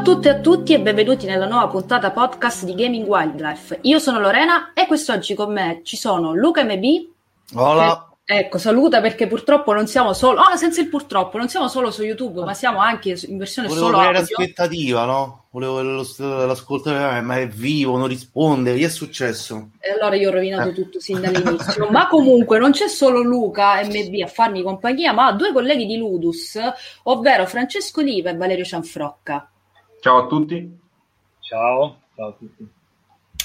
a tutte e a tutti e benvenuti nella nuova puntata podcast di Gaming Wildlife. Io sono Lorena e quest'oggi con me ci sono Luca MB. Hola. Ecco, saluta perché purtroppo non siamo solo, oh, senza il purtroppo, non siamo solo su YouTube, ma siamo anche in versione Volevo solo audio. l'aspettativa, no? Volevo l'ascoltatore, ma è vivo, non risponde, che è successo? E allora io ho rovinato Eh. tutto sin dall'inizio. ma comunque non c'è solo Luca MB a farmi compagnia, ma due colleghi di Ludus, ovvero Francesco Liva e Valerio Cianfrocca. Ciao a tutti. Ciao, ciao a tutti.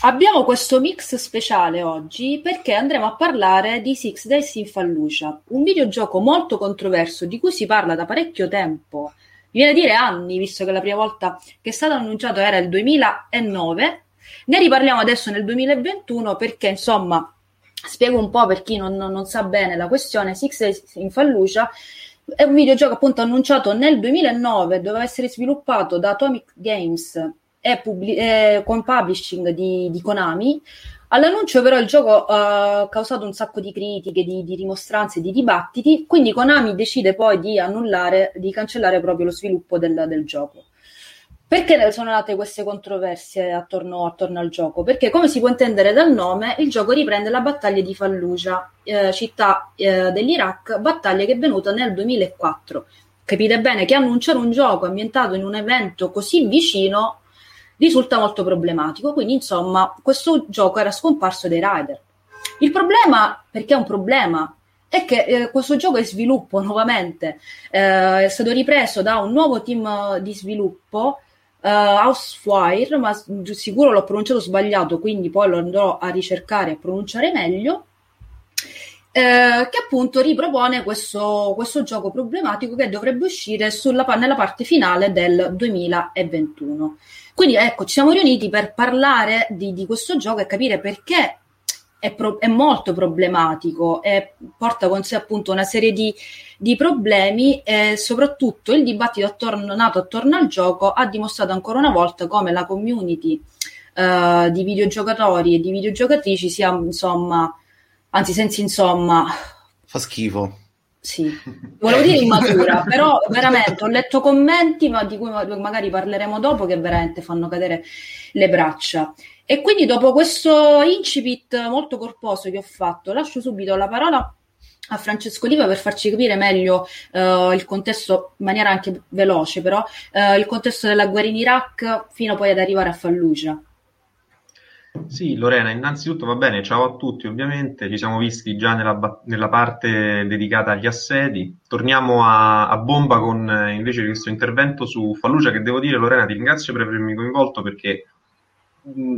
Abbiamo questo mix speciale oggi perché andremo a parlare di Six Days in Fallujah, un videogioco molto controverso di cui si parla da parecchio tempo, mi viene a dire anni, visto che la prima volta che è stato annunciato era il 2009. Ne riparliamo adesso nel 2021 perché, insomma, spiego un po' per chi non, non- non sa bene la questione, Six Days in Fallujah è un videogioco appunto annunciato nel 2009, doveva essere sviluppato da Atomic Games e publi- eh, con publishing di, di Konami. All'annuncio però il gioco ha causato un sacco di critiche, di, di rimostranze, di dibattiti, quindi Konami decide poi di annullare, di cancellare proprio lo sviluppo del, del gioco. Perché sono nate queste controversie attorno, attorno al gioco? Perché, come si può intendere dal nome, il gioco riprende la battaglia di Fallujah, eh, città eh, dell'Iraq, battaglia che è venuta nel 2004. Capite bene che annunciare un gioco ambientato in un evento così vicino risulta molto problematico. Quindi, insomma, questo gioco era scomparso dai rider. Il problema, perché è un problema, è che eh, questo gioco è in sviluppo nuovamente, eh, è stato ripreso da un nuovo team di sviluppo, eh, Housefire, ma sicuro l'ho pronunciato sbagliato, quindi poi lo andrò a ricercare e pronunciare meglio. eh, che appunto ripropone questo, questo gioco problematico che dovrebbe uscire sulla nella parte finale del 2021. Quindi ecco, ci siamo riuniti per parlare di, di questo gioco e capire perché è, pro- è molto problematico e porta con sé appunto una serie di, di problemi e soprattutto il dibattito attorno, nato attorno al gioco ha dimostrato ancora una volta come la community eh, di videogiocatori e di videogiocatrici sia insomma, anzi senza insomma, Fa schifo. sì, volevo dire immatura, però veramente ho letto commenti ma di cui ma- magari parleremo dopo che veramente fanno cadere le braccia. E quindi dopo questo incipit molto corposo che ho fatto, lascio subito la parola a Francesco Oliva per farci capire meglio eh, il contesto, in maniera anche veloce però, eh, il contesto della guerra in Iraq fino poi ad arrivare a Fallujah. Sì, Lorena, innanzitutto va bene, ciao a tutti ovviamente, ci siamo visti già nella, nella parte dedicata agli assedi. Torniamo a, a bomba con eh, invece questo intervento su Fallujah che devo dire, Lorena, ti ringrazio per avermi coinvolto perché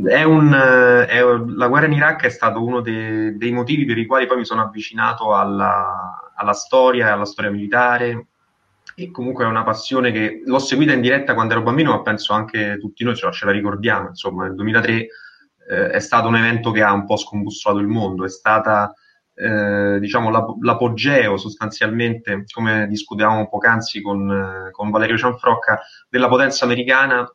è un, eh, è- la guerra in Iraq è stato uno de- dei motivi per i quali poi mi sono avvicinato alla, alla storia, alla storia militare. E comunque è una passione che l'ho seguita in diretta quando ero bambino, ma penso anche tutti noi ce la, ricordiamo, insomma, nel 2003 eh, è stato un evento che ha un po' scombussolato il mondo, è stata eh, diciamo l'ap- l'apogeo sostanzialmente, come discutevamo poc'anzi con, eh, con Valerio Cianfrocca, della potenza americana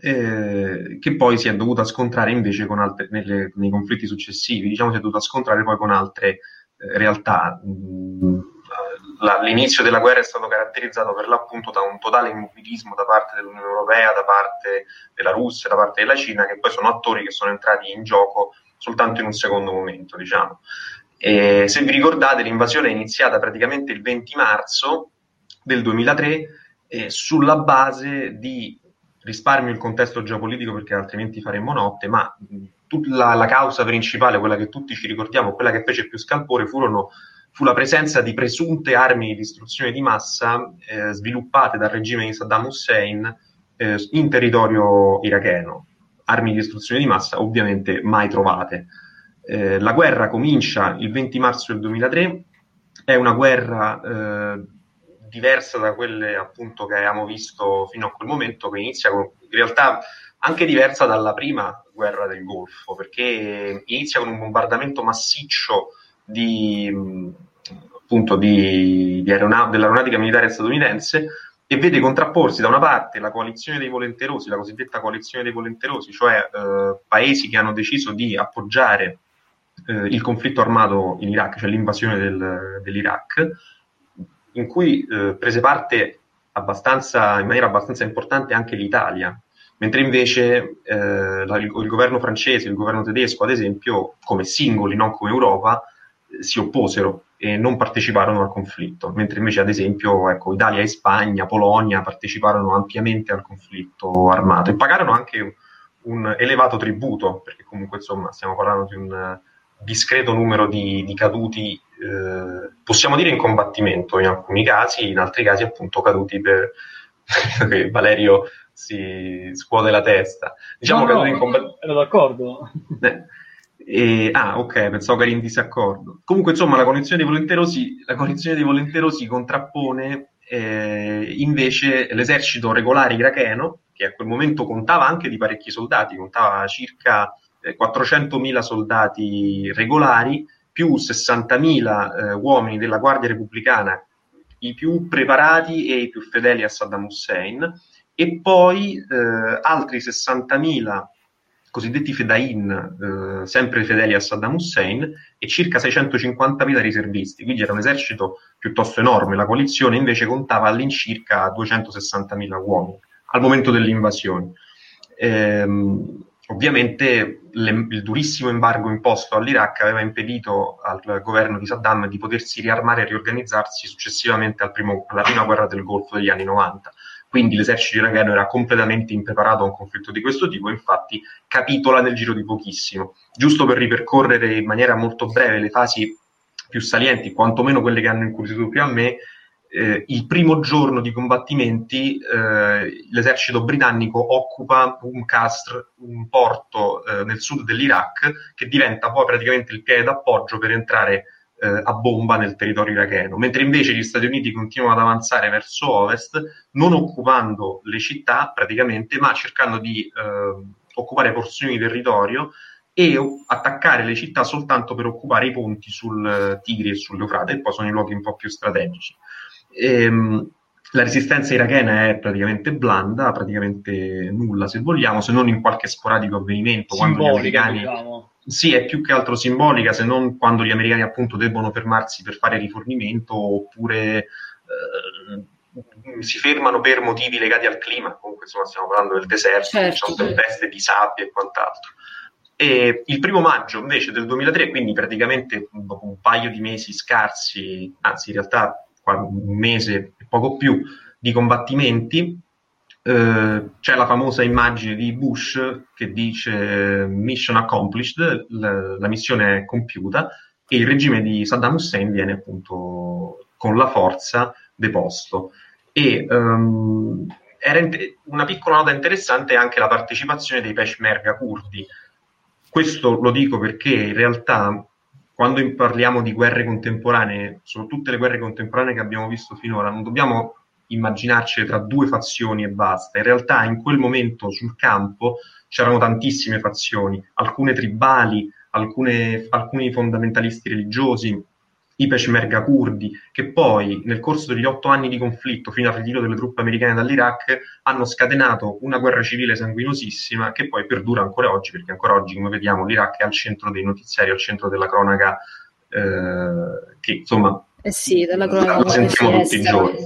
eh, che poi si è dovuta scontrare invece con altre, nelle- nei conflitti successivi, diciamo si è dovuta scontrare poi con altre eh, realtà. Mm, l'inizio della guerra è stato caratterizzato per l'appunto da un totale immobilismo da parte dell'Unione Europea, da parte della Russia, da parte della Cina, che poi sono attori che sono entrati in gioco soltanto in un secondo momento, diciamo. E se vi ricordate, l'invasione è iniziata praticamente il 20 marzo del 2003 eh, sulla base di risparmio il contesto geopolitico perché altrimenti faremmo notte, ma tut- la, la causa principale, quella che tutti ci ricordiamo, quella che fece più scalpore, furono, fu la presenza di presunte armi di distruzione di massa eh, sviluppate dal regime di Saddam Hussein eh, in territorio iracheno. Armi di distruzione di massa ovviamente mai trovate. Eh, la guerra comincia il 20 marzo del 2003, è una guerra eh, diversa da quelle appunto che avevamo visto fino a quel momento, che inizia con, in realtà anche diversa dalla prima guerra del Golfo, perché inizia con un bombardamento massiccio di, appunto di, di aerona- dell'aeronautica militare statunitense e vede contrapporsi da una parte la coalizione dei volenterosi, la cosiddetta coalizione dei volenterosi, cioè eh, paesi che hanno deciso di appoggiare eh, il conflitto armato in Iraq, cioè l'invasione del, dell'Iraq, in cui eh, prese parte in maniera abbastanza importante anche l'Italia, mentre invece eh, la, il, il, governo francese, il governo tedesco, ad esempio, come singoli, non come Europa, eh, si opposero e non parteciparono al conflitto, mentre invece, ad esempio, ecco, Italia e Spagna, Polonia parteciparono ampiamente al conflitto armato e pagarono anche un elevato tributo, perché comunque insomma stiamo parlando di un discreto numero di, di caduti, eh, possiamo dire in combattimento in alcuni casi, in altri casi appunto caduti per che Valerio si scuote la testa. Diciamo no, caduti no, in combattimento. Ero d'accordo. Eh. E, ah, ok, pensavo che eri in disaccordo. Comunque, insomma, la coalizione dei volenterosi, la coalizione dei volenterosi contrappone eh, invece l'esercito regolare iracheno, che a quel momento contava anche di parecchi soldati, contava circa eh, 400.000 soldati regolari, più 60.000 eh, uomini della Guardia Repubblicana, i più preparati e i più fedeli a Saddam Hussein, e poi eh, altri 60.000 cosiddetti fedain, eh, sempre fedeli a Saddam Hussein, e circa 650.000 riservisti, quindi era un esercito piuttosto enorme. La coalizione invece contava all'incirca 260.000 uomini al momento dell'invasione. Ehm, ovviamente le, il durissimo embargo imposto all'Iraq aveva impedito al governo di Saddam di potersi riarmare e riorganizzarsi successivamente al primo, alla prima guerra del Golfo degli anni 90. Quindi l'esercito iracheno era completamente impreparato a un conflitto di questo tipo, infatti capitola nel giro di pochissimo. Giusto per ripercorrere in maniera molto breve le fasi più salienti, quantomeno quelle che hanno incuriosito più a me, eh, il primo giorno di combattimenti eh, l'esercito britannico occupa un Casr, un porto eh, nel sud dell'Iraq, che diventa poi praticamente il piede d'appoggio per entrare eh, a bomba nel territorio iracheno, mentre invece gli Stati Uniti continuano ad avanzare verso ovest, non occupando le città praticamente, ma cercando di eh, occupare porzioni di territorio e attaccare le città soltanto per occupare i ponti sul eh, Tigri e sull'Eufrate, e poi sono i luoghi un po' più strategici. Ehm, la resistenza irachena è praticamente blanda, praticamente nulla se vogliamo, se non in qualche sporadico avvenimento quando gli americani... Diciamo. Sì, è più che altro simbolica, se non quando gli americani appunto debbono fermarsi per fare rifornimento oppure eh, si fermano per motivi legati al clima, comunque insomma stiamo parlando del deserto, certo. c'è tempeste di sabbia e quant'altro. E il primo maggio invece del 2003, quindi praticamente dopo un paio di mesi scarsi, anzi in realtà un mese e poco più di combattimenti, eh, c'è la famosa immagine di Bush che dice mission accomplished, la, la, missione è compiuta e il regime di Saddam Hussein viene appunto con la forza deposto. E um, era una piccola nota interessante è anche la partecipazione dei peshmerga kurdi. Questo lo dico perché in realtà quando parliamo di guerre contemporanee, sono tutte le guerre contemporanee che abbiamo visto finora, non dobbiamo immaginarci tra due fazioni e basta. In realtà in quel momento sul campo c'erano tantissime fazioni, alcune tribali, alcune, alcuni fondamentalisti religiosi, i peshmerga kurdi, che poi nel corso degli otto anni di conflitto fino al ritiro delle truppe americane dall'Iraq hanno scatenato una guerra civile sanguinosissima che poi perdura ancora oggi, perché ancora oggi, come vediamo, l'Iraq è al centro dei notiziari, al centro della cronaca, eh, che insomma eh sì, della cronaca sentiamo tutti i giorni.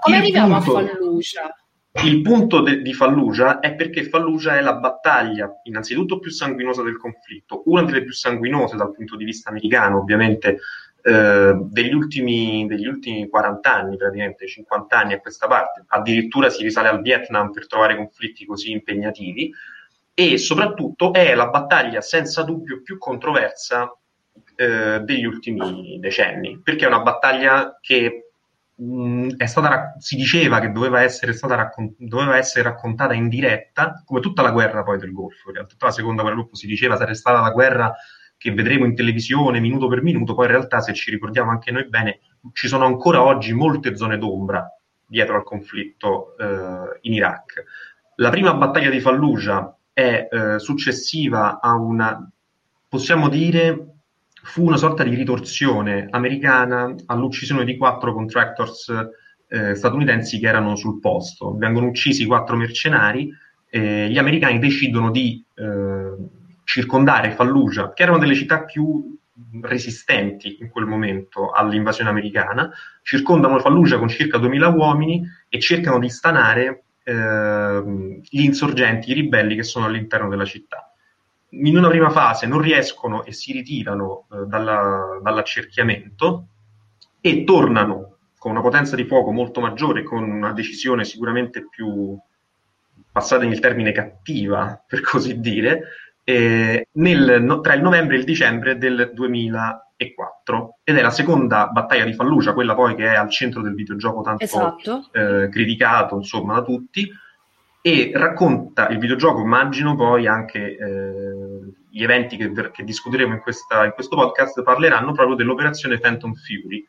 Come il arriviamo punto, a Fallujah? Il punto de, di Fallujah è perché Fallujah è la battaglia innanzitutto più sanguinosa del conflitto, una delle più sanguinose dal punto di vista americano, ovviamente eh, degli, ultimi, degli ultimi 40 anni, praticamente 50 anni a questa parte, addirittura si risale al Vietnam per trovare conflitti così impegnativi. E soprattutto è la battaglia senza dubbio più controversa eh, degli ultimi decenni, perché è una battaglia che mh, è stata, si diceva che doveva essere, raccon- doveva essere raccontata in diretta, come tutta la guerra poi del Golfo, in realtà tutta la seconda guerra del Golfo si diceva sarebbe stata la guerra che vedremo in televisione minuto per minuto, poi in realtà se ci ricordiamo anche noi bene, ci sono ancora oggi molte zone d'ombra dietro al conflitto eh, in Iraq. La prima battaglia di Fallujah è eh, successiva a una, possiamo dire, fu una sorta di ritorsione americana all'uccisione di quattro contractors eh, statunitensi che erano sul posto. Vengono uccisi quattro mercenari e gli americani decidono di eh, circondare Fallujah, che era una delle città più resistenti in quel momento all'invasione americana, circondano Fallujah con circa 2000 uomini e cercano di stanare eh, gli insorgenti, i ribelli che sono all'interno della città. In una prima fase non riescono e si ritirano eh, dalla, dall'accerchiamento e tornano con una potenza di fuoco molto maggiore, con una decisione sicuramente più, passatemi il termine, cattiva, per così dire, eh, nel, no, tra il novembre e il dicembre del 2004 ed è la seconda battaglia di Fallujah, quella poi che è al centro del videogioco tanto esatto. eh, criticato insomma da tutti e racconta il videogioco, immagino poi anche eh, gli eventi che, che discuteremo in, questa, in, questo podcast parleranno proprio dell'operazione Phantom Fury,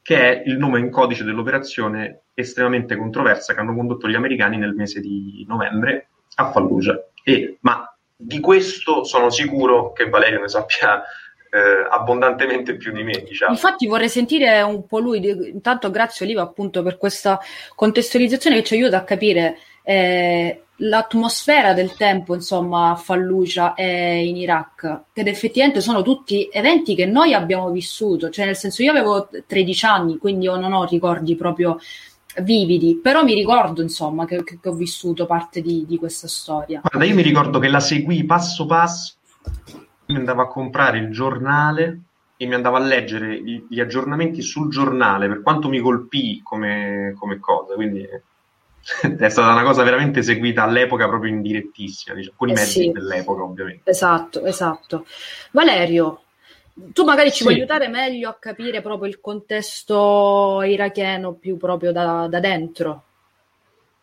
che è il nome in codice dell'operazione estremamente controversa che hanno condotto gli americani nel mese di novembre a Fallujah. E, ma di questo sono sicuro che Valerio ne sappia eh, abbondantemente più di me. Diciamo. Infatti vorrei sentire un po' lui, intanto grazie Oliva appunto per questa contestualizzazione che ci aiuta a capire eh, l'atmosfera del tempo insomma a Fallujah e in Iraq, che effettivamente sono tutti eventi che noi abbiamo vissuto, cioè nel senso io avevo 13 anni, quindi io non ho ricordi proprio vividi, però mi ricordo insomma che, che ho vissuto parte di, di, questa storia. Guarda, io mi ricordo che la seguì passo passo, mi andavo a comprare il giornale e mi andavo a leggere gli, gli aggiornamenti sul giornale, per quanto mi colpì come, come cosa, quindi è stata una cosa veramente seguita all'epoca proprio in direttissima, diciamo, con i eh mezzi sì. dell'epoca ovviamente. Esatto, esatto. Valerio, tu magari ci sì. puoi aiutare meglio a capire proprio il contesto iracheno più proprio da, da dentro.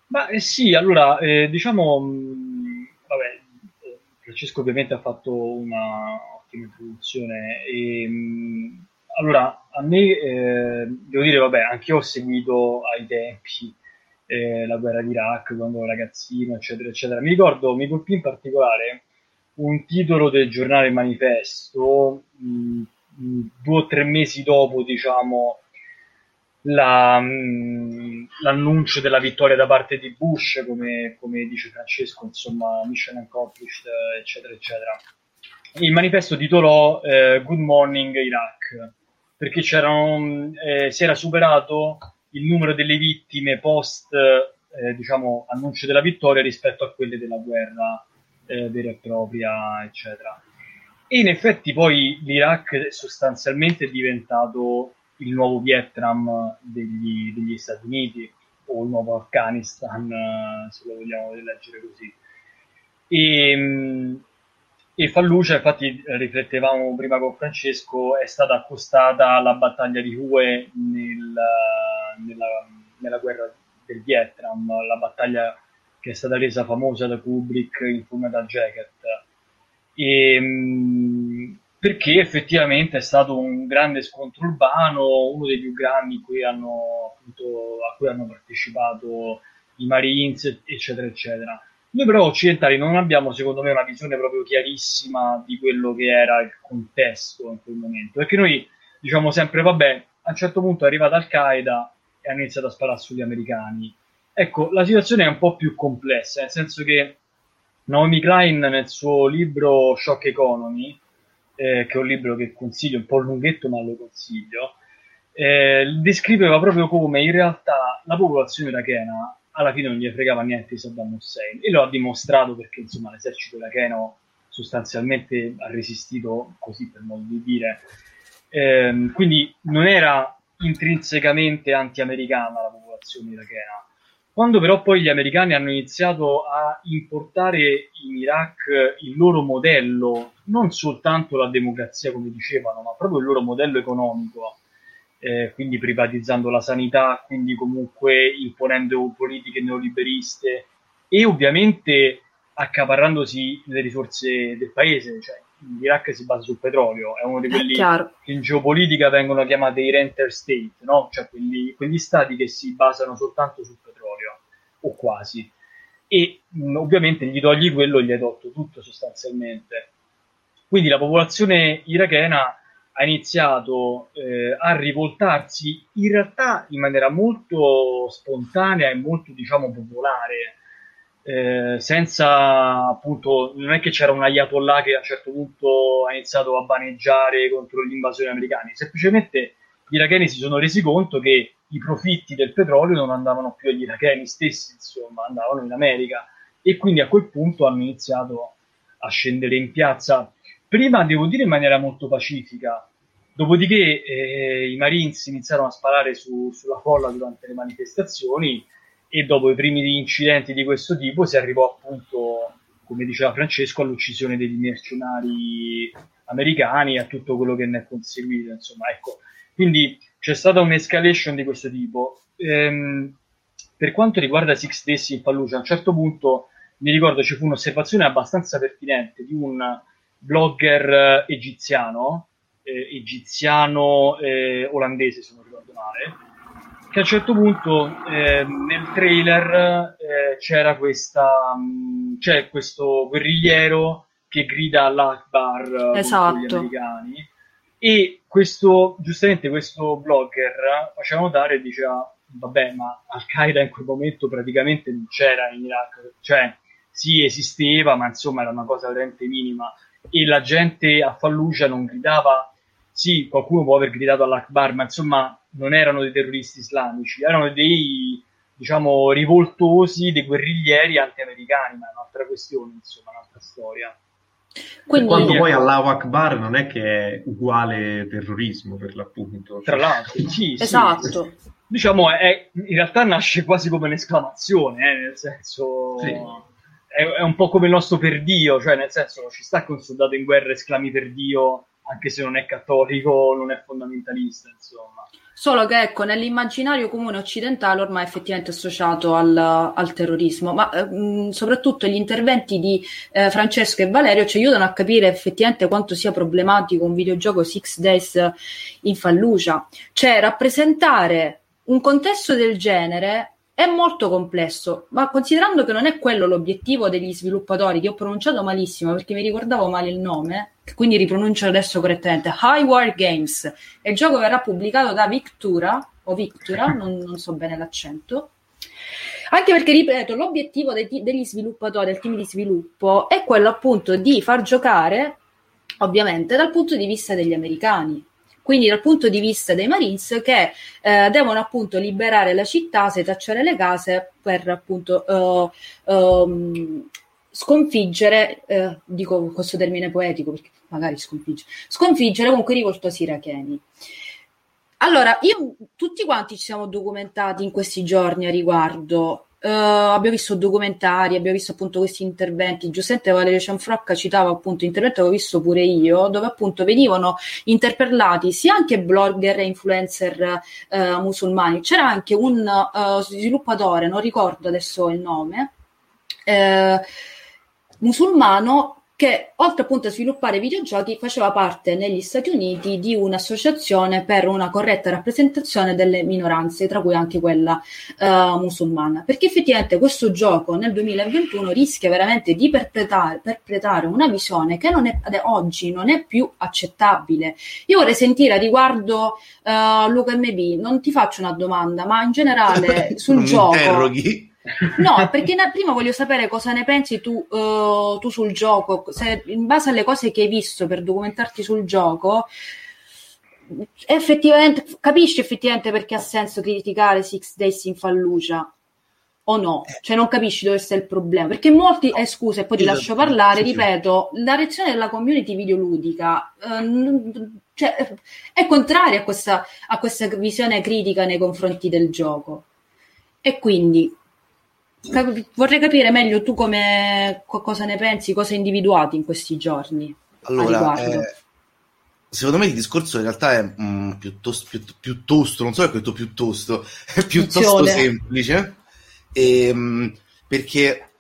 Ma eh sì, allora, eh, diciamo, mh, mm, vabbè, Francesco ovviamente ha fatto una ottima introduzione e mh, mm, allora a me eh, devo dire, vabbè, anche io ho seguito ai tempi eh, la guerra d'Iraq quando ero ragazzino, eccetera, eccetera. Mi ricordo, mi colpì in particolare un titolo del giornale Manifesto mh, due o tre mesi dopo, diciamo, la, mh, l'annuncio della vittoria da parte di Bush, come, come dice Francesco, insomma, mission accomplished, eccetera, eccetera. Il manifesto titolò eh, Good Morning Iraq, perché eh, si era superato il numero delle vittime post eh, diciamo, annuncio della vittoria rispetto a quelle della guerra eh, vera e propria, eccetera. E in effetti poi l'Iraq sostanzialmente è diventato il nuovo Vietnam degli, degli Stati Uniti o il nuovo Afghanistan, eh, se lo vogliamo leggere così. E, e Fallujah, infatti riflettevamo prima con Francesco, è stata accostata alla battaglia di Hue nel, nella, nella guerra del Vietnam, la battaglia che è stata resa famosa da Kubrick in Full Metal Jacket. E, ehm, perché effettivamente è stato un grande scontro urbano, uno dei più grandi cui hanno, appunto, a cui hanno partecipato i Marines, eccetera, eccetera. Noi però occidentali non abbiamo, secondo me, una visione proprio chiarissima di quello che era il contesto in quel momento, perché noi diciamo sempre, vabbè, a un certo punto è arrivata Al-Qaeda e hanno iniziato a sparare sugli americani, Ecco, la situazione è un po' più complessa, nel senso che Naomi Klein nel suo libro Shock Economy, eh, che è un libro che consiglio, un po' lunghetto ma lo consiglio, eh, descriveva proprio come in realtà la popolazione irachena alla fine non gli fregava niente di Saddam Hussein. E lo ha dimostrato perché insomma l'esercito iracheno sostanzialmente ha resistito così per modo di dire. Eh, quindi non era intrinsecamente anti-americana la popolazione irachena quando però poi gli americani hanno iniziato a importare in Iraq il loro modello, non soltanto la democrazia come dicevano, ma proprio il loro modello economico, eh, quindi privatizzando la sanità, quindi comunque imponendo politiche neoliberiste e ovviamente accaparrandosi le risorse del paese, cioè l'Iraq si basa sul petrolio, è uno di quelli che in geopolitica vengono chiamati i renter state, no? cioè quelli, quegli stati che si basano soltanto sul petrolio o quasi. E mh, ovviamente gli togli quello, gli hai tolto tutto sostanzialmente. Quindi la popolazione irachena ha iniziato eh, a rivoltarsi in realtà in maniera molto spontanea e molto diciamo popolare eh, senza appunto, non è che c'era un ayatollah che a un certo punto ha iniziato a vaneggiare contro gli invasori americani, semplicemente gli iracheni si sono resi conto che i profitti del petrolio non andavano più agli iracheni stessi, insomma, andavano in America e quindi a quel punto hanno iniziato a scendere in piazza. Prima, devo dire, in maniera molto pacifica, dopodiché eh, i Marines iniziarono a sparare su, sulla folla durante le manifestazioni e dopo i primi incidenti di questo tipo si arrivò appunto, come diceva Francesco, all'uccisione degli mercenari americani e a tutto quello che ne è conseguito. Insomma, ecco. Quindi c'è stata un'escalation di questo tipo. Ehm, per quanto riguarda Six Days in Fallujah, a un certo punto mi ricordo ci fu un'osservazione abbastanza pertinente di un blogger egiziano, eh, egiziano eh, olandese se non ricordo male, che a un certo punto eh, nel trailer eh, c'era questa, mh, mm, c'è questo guerrigliero che grida all'Akbar esatto. gli americani e questo, giustamente questo blogger faceva notare e diceva vabbè ma Al-Qaeda in quel momento praticamente non c'era in Iraq, cioè sì esisteva ma insomma era una cosa veramente minima. E la gente a Fallujah non gridava sì qualcuno può aver gridato all'Akbar ma insomma non erano dei terroristi islamici erano dei diciamo rivoltosi dei guerriglieri anti-americani ma è un'altra questione insomma un'altra storia quindi, quando poi Allahu Akbar non è che è uguale terrorismo per l'appunto. Tra l'altro, sì, esatto. Sì. Diciamo, è, in realtà nasce quasi come un'esclamazione, eh, nel senso... Sì. È, è, un po' come il nostro per Dio, cioè nel senso ci sta che un soldato in guerra esclami per Dio anche se non è cattolico, non è fondamentalista, insomma. Solo che ecco, nell'immaginario comune occidentale ormai è effettivamente associato al, al terrorismo, ma eh, soprattutto gli interventi di eh, Francesco e Valerio ci aiutano a capire effettivamente quanto sia problematico un videogioco Six Days in Fallujah. Cioè rappresentare un contesto del genere è molto complesso, ma considerando che non è quello l'obiettivo degli sviluppatori, che ho pronunciato malissimo perché mi ricordavo male il nome, quindi ripronuncio adesso correttamente, High War Games. Il gioco verrà pubblicato da Victura, o Victura, non, non so bene l'accento, anche perché, ripeto, l'obiettivo dei, degli sviluppatori, del team di sviluppo, è quello appunto di far giocare, ovviamente, dal punto di vista degli americani quindi dal punto di vista dei Marines che eh, devono appunto liberare la città, setacciare le case per appunto um, sconfiggere, eh, dico questo termine poetico perché magari sconfiggere, sconfiggere comunque i rivoltosi iracheni. Allora, io, tutti quanti ci siamo documentati in questi giorni a riguardo Uh, abbiamo visto documentari, abbiamo visto appunto questi interventi. Giuseppe Valerio Cianfrocca citava appunto interventi che ho visto pure io, dove appunto venivano interpellati sia anche blogger e influencer uh, musulmani. C'era anche un uh, sviluppatore, non ricordo adesso il nome, musulmano che oltre appunto a sviluppare videogiochi faceva parte negli Stati Uniti di un'associazione per una corretta rappresentazione delle minoranze, tra cui anche quella uh, musulmana. Perché effettivamente questo gioco nel 2021 rischia veramente di perpetrare, perpetrare una visione che non è, oggi non è più accettabile. Io vorrei sentire a riguardo uh, Luca MB, non ti faccio una domanda, ma in generale sul gioco. Interroghi No, perché prima voglio sapere cosa ne pensi tu, uh, tu, sul gioco, se in base alle cose che hai visto per documentarti sul gioco, effettivamente capisci effettivamente perché ha senso criticare Six Days in Fallujah o no? Cioè non capisci dove sta il problema? Perché molti, eh, scusa, e poi ti esatto. lascio parlare, ripeto, la reazione della community videoludica eh, cioè, è contraria a questa, a questa visione critica nei confronti del gioco. E quindi vorrei capire meglio tu come, cosa ne pensi, cosa hai individuato in questi giorni. Allora, eh, secondo me il discorso in realtà è mm, piuttosto, piuttosto, piuttosto, non so se ho detto piuttosto, è piuttosto Funzione. semplice, e, ehm, perché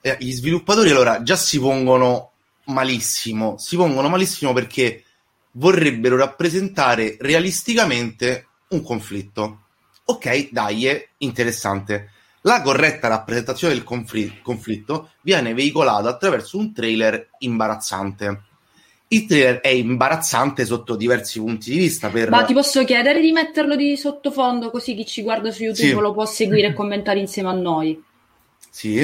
eh, gli sviluppatori allora già si pongono malissimo, si pongono malissimo perché vorrebbero rappresentare realisticamente un conflitto. Ok, dai, è interessante la corretta rappresentazione del conflitto viene veicolata attraverso un trailer imbarazzante. Il trailer è imbarazzante sotto diversi punti di vista. Per... Ma ti posso chiedere di metterlo di sottofondo così chi ci guarda su YouTube sì. lo può seguire e commentare insieme a noi? Sì,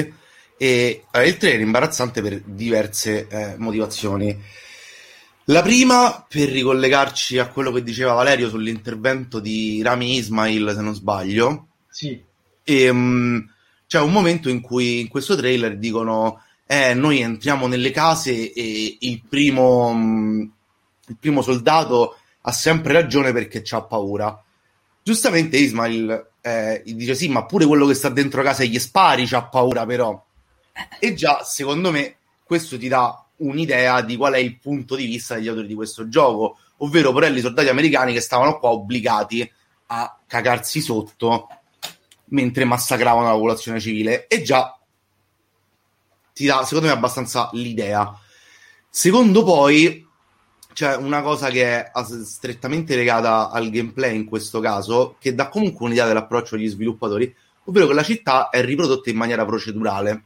E eh, il trailer è imbarazzante per diverse eh, motivazioni. La prima, per ricollegarci a quello che diceva Valerio sull'intervento di Rami Ismail, se non sbaglio. Sì. E, um, c'è un momento in cui in questo trailer dicono eh, noi entriamo nelle case e il primo, um, il primo soldato ha sempre ragione perché ha paura. Giustamente Ismail eh, dice sì, ma pure quello che sta dentro casa e gli spari ha paura però. E già, secondo me, questo ti dà un'idea di qual è il punto di vista degli autori di questo gioco, ovvero porelli soldati americani che stavano qua obbligati a cagarsi sotto mentre massacravano la popolazione civile. E già ti dà, secondo me, abbastanza l'idea. Secondo poi, c'è una cosa che è strettamente legata al gameplay in questo caso, che dà comunque un'idea dell'approccio degli sviluppatori, ovvero che la città è riprodotta in maniera procedurale.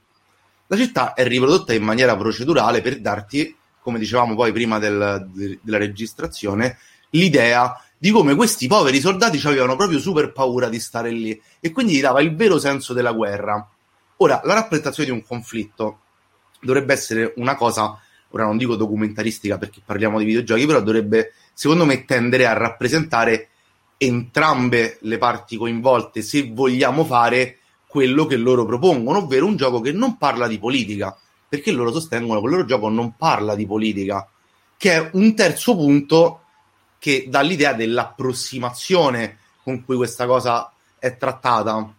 La città è riprodotta in maniera procedurale per darti, come dicevamo poi prima del, de, della registrazione, l'idea di come questi poveri soldati avevano proprio super paura di stare lì e quindi gli dava il vero senso della guerra. Ora, la rappresentazione di un conflitto dovrebbe essere una cosa, ora non dico documentaristica perché parliamo di videogiochi, però dovrebbe, secondo me, tendere a rappresentare entrambe le parti coinvolte se vogliamo fare quello che loro propongono, ovvero un gioco che non parla di politica, perché loro sostengono che il loro gioco non parla di politica, che è un terzo punto che dà l'idea dell'approssimazione con cui questa cosa è trattata.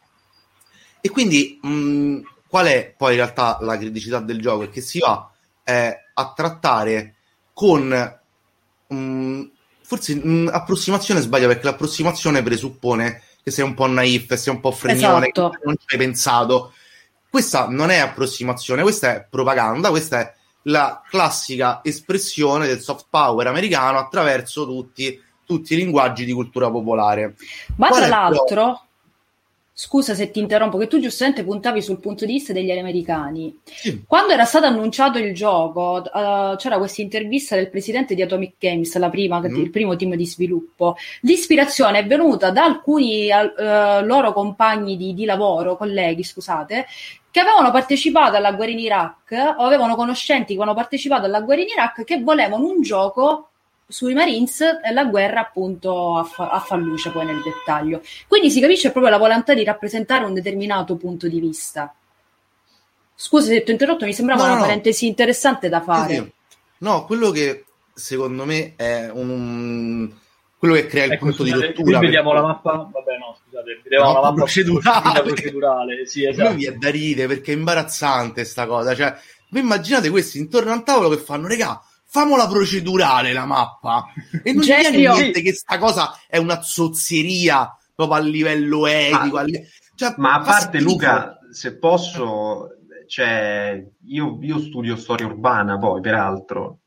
E quindi mh, qual è poi in realtà la criticità del gioco? È che si va eh, a trattare con mh, forse mh, approssimazione sbaglia perché l'approssimazione presuppone che sei un po' naif, sei un po' frenione, esatto. che non ci hai pensato. Questa non è approssimazione, questa è propaganda, questa è la classica espressione del soft power americano attraverso tutti, tutti i linguaggi di cultura popolare. Ma Qual tra l'altro, Scusa se ti interrompo, che tu giustamente puntavi sul punto di vista degli americani. Sì. Quando era stato annunciato il gioco, uh, c'era questa intervista del presidente di Atomic Games, la prima, mm. il primo team di sviluppo. L'ispirazione è venuta da alcuni uh, loro compagni di, di lavoro, colleghi, scusate, che avevano partecipato alla guerra in Iraq o avevano conoscenti che avevano partecipato alla guerra in Iraq che volevano un gioco sui Marines e la guerra appunto a, Fa- a Fallujah poi nel dettaglio. Quindi si capisce proprio la volontà di rappresentare un determinato punto di vista. Scusa se ti ho interrotto, mi sembrava no, una no. parentesi interessante da fare. No, quello che secondo me è un quello che crea il ecco, punto scusate, di rottura. Qui vediamo per... la mappa, vabbè no, scusate, vediamo la, mappa procedurale. procedurale. Sì, esatto. Noi è da ridere perché è imbarazzante sta cosa, cioè, voi immaginate questi intorno al tavolo che fanno, regà, famola procedurale la mappa. E non c'è niente che sta cosa è una zozzieria proprio a livello etico. Ma, a li... cioè, ma a parte schifo. Luca, se posso, cioè, io, io studio storia urbana poi, peraltro.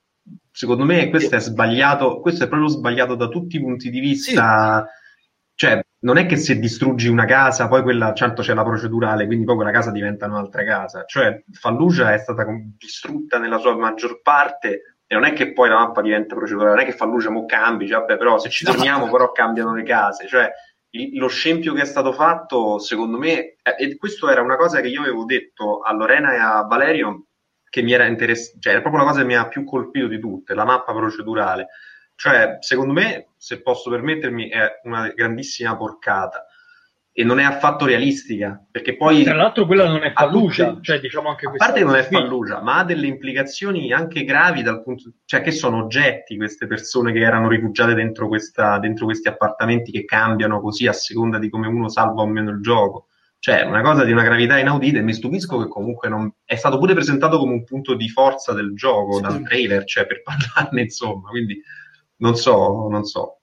Secondo me questo è sbagliato, questo è proprio sbagliato da tutti i punti di vista. Sì. Cioè, non è che se distruggi una casa, poi quella, certo c'è la procedurale, quindi poi quella casa diventa un'altra casa. Cioè, Fallujah è stata distrutta nella sua maggior parte e non è che poi la mappa diventa procedurale, non è che fa luce mo cambi, cioè, vabbè, però se ci torniamo però cambiano le case, cioè il, lo scempio che è stato fatto, secondo me, eh, e questo era una cosa che io avevo detto a Lorena e a Valerio, che mi era interessante, cioè era proprio la cosa che mi ha più colpito di tutte, la mappa procedurale. Cioè, secondo me, se posso permettermi, è una grandissima porcata e non è affatto realistica perché poi tra l'altro quella non è fallucia cioè diciamo anche a parte che non è fallucia ma ha delle implicazioni anche gravi dal punto cioè che sono oggetti queste persone che erano rifugiate dentro, questa, dentro questi appartamenti che cambiano così a seconda di come uno salva o meno il gioco cioè una cosa di una gravità inaudita e mi stupisco che comunque non... è stato pure presentato come un punto di forza del gioco sì. dal trailer cioè per parlarne insomma quindi non so non so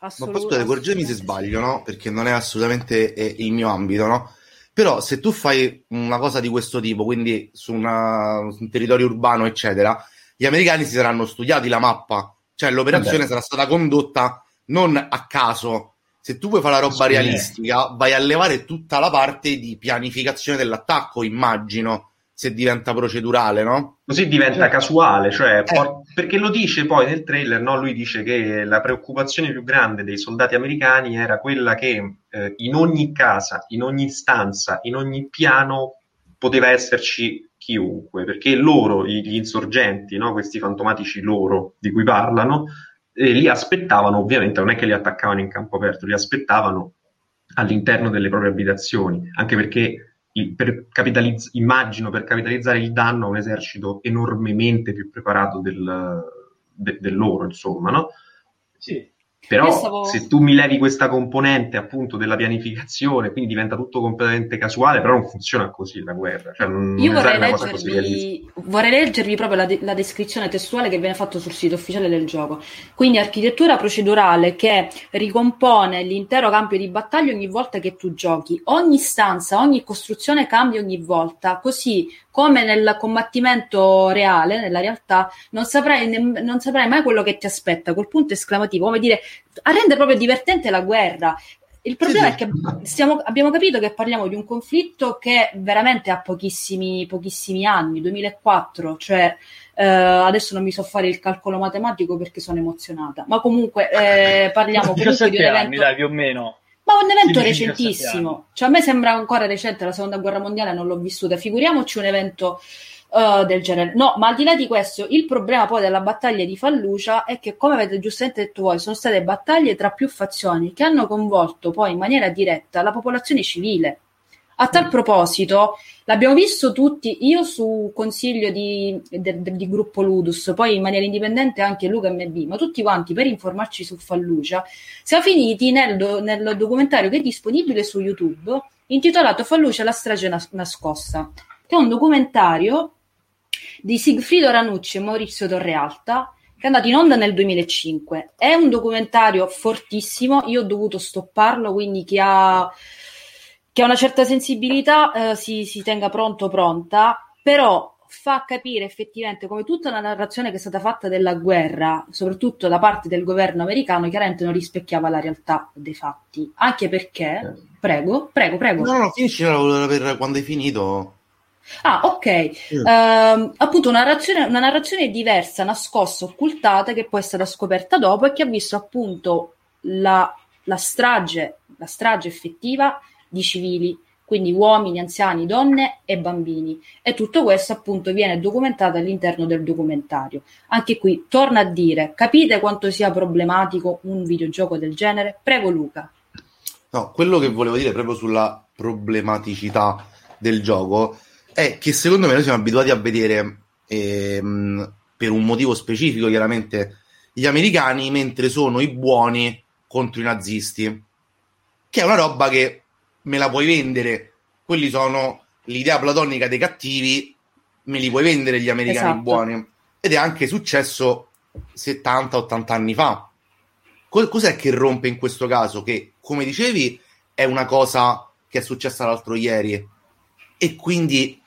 ma scusate, correggimi se sbaglio, no? Perché non è assolutamente eh, il mio ambito, no? Però se tu fai una cosa di questo tipo, quindi su, una, su un territorio urbano, eccetera, gli americani si saranno studiati la mappa, cioè l'operazione Vabbè. sarà stata condotta non a caso. Se tu vuoi fare la roba realistica, vai a levare tutta la parte di pianificazione dell'attacco, immagino se diventa procedurale, no? Così diventa certo. casuale, cioè, eh. por- perché lo dice poi nel trailer, no? Lui dice che la preoccupazione più grande dei soldati americani era quella che eh, in ogni casa, in ogni stanza, in ogni piano poteva esserci chiunque, perché loro, gli insorgenti, no? questi fantomatici loro di cui parlano, eh, li aspettavano, ovviamente non è che li attaccavano in campo aperto, li aspettavano all'interno delle proprie abitazioni, anche perché per capitalizz- immagino per capitalizzare il danno a un esercito enormemente più preparato del, de- del loro, insomma, no? Sì. Però stavo... se tu mi levi questa componente appunto della pianificazione, quindi diventa tutto completamente casuale, però non funziona così la guerra. Cioè, non, Io vorrei leggervi, vorrei leggervi, proprio la, de- la, descrizione testuale che viene fatta sul sito ufficiale del gioco. Quindi architettura procedurale che ricompone l'intero campo di battaglia ogni volta che tu giochi. Ogni stanza, ogni costruzione cambia ogni volta, così come nel combattimento reale, nella realtà, non saprai, ne- non saprai mai quello che ti aspetta, col punto esclamativo, come dire, rende proprio divertente la guerra. Il problema sì, sì. è che stiamo, abbiamo capito che parliamo di un conflitto che veramente ha pochissimi, pochissimi anni, 2004, cioè eh, adesso non mi so fare il calcolo matematico perché sono emozionata, ma comunque eh, parliamo comunque di un evento... Anni, dai, più o meno. Ma un evento recentissimo, cioè a me sembra ancora recente, la seconda guerra mondiale non l'ho vissuta, figuriamoci un evento uh, del genere. No, ma al di là di questo, il problema poi della battaglia di Fallucia è che, come avete giustamente detto voi, sono state battaglie tra più fazioni che hanno coinvolto poi in maniera diretta la popolazione civile. A tal mm. proposito, l'abbiamo visto tutti, io su consiglio di, de, de, di gruppo Ludus, poi in maniera indipendente anche Luca MB, ma tutti quanti per informarci su Fallucia, siamo finiti nel, do, nel documentario che è disponibile su YouTube intitolato Fallucia la strage nas- nascosta, che è un documentario di Sigfrido Ranucci e Maurizio Torrealta che è andato in onda nel 2005. È un documentario fortissimo, io ho dovuto stopparlo, quindi chi ha che ha una certa sensibilità eh, si, si tenga pronto pronta, però fa capire effettivamente come tutta la narrazione che è stata fatta della guerra, soprattutto da parte del governo americano, chiaramente non rispecchiava la realtà dei fatti. Anche perché, prego, prego, prego. No, no, finisci per quando hai finito. Ah, ok. Mm. Uh, appunto, una narrazione, una narrazione diversa, nascosta, occultata, che poi è stata scoperta dopo e che ha visto appunto la, la strage, la strage effettiva di civili, quindi uomini, anziani, donne e bambini. E tutto questo appunto viene documentato all'interno del documentario. Anche qui torna a dire, capite quanto sia problematico un videogioco del genere? Prego Luca. No, quello che volevo dire proprio sulla problematicità del gioco è che secondo me noi siamo abituati a vedere ehm, per un motivo specifico chiaramente gli americani mentre sono i buoni contro i nazisti che è una roba che me la puoi vendere. Quelli sono l'idea platonica dei cattivi, me li puoi vendere gli americani esatto. buoni. Ed è anche successo 70-80 anni fa. Cos'è che rompe in questo caso? Che, come dicevi, è una cosa che è successa l'altro ieri e quindi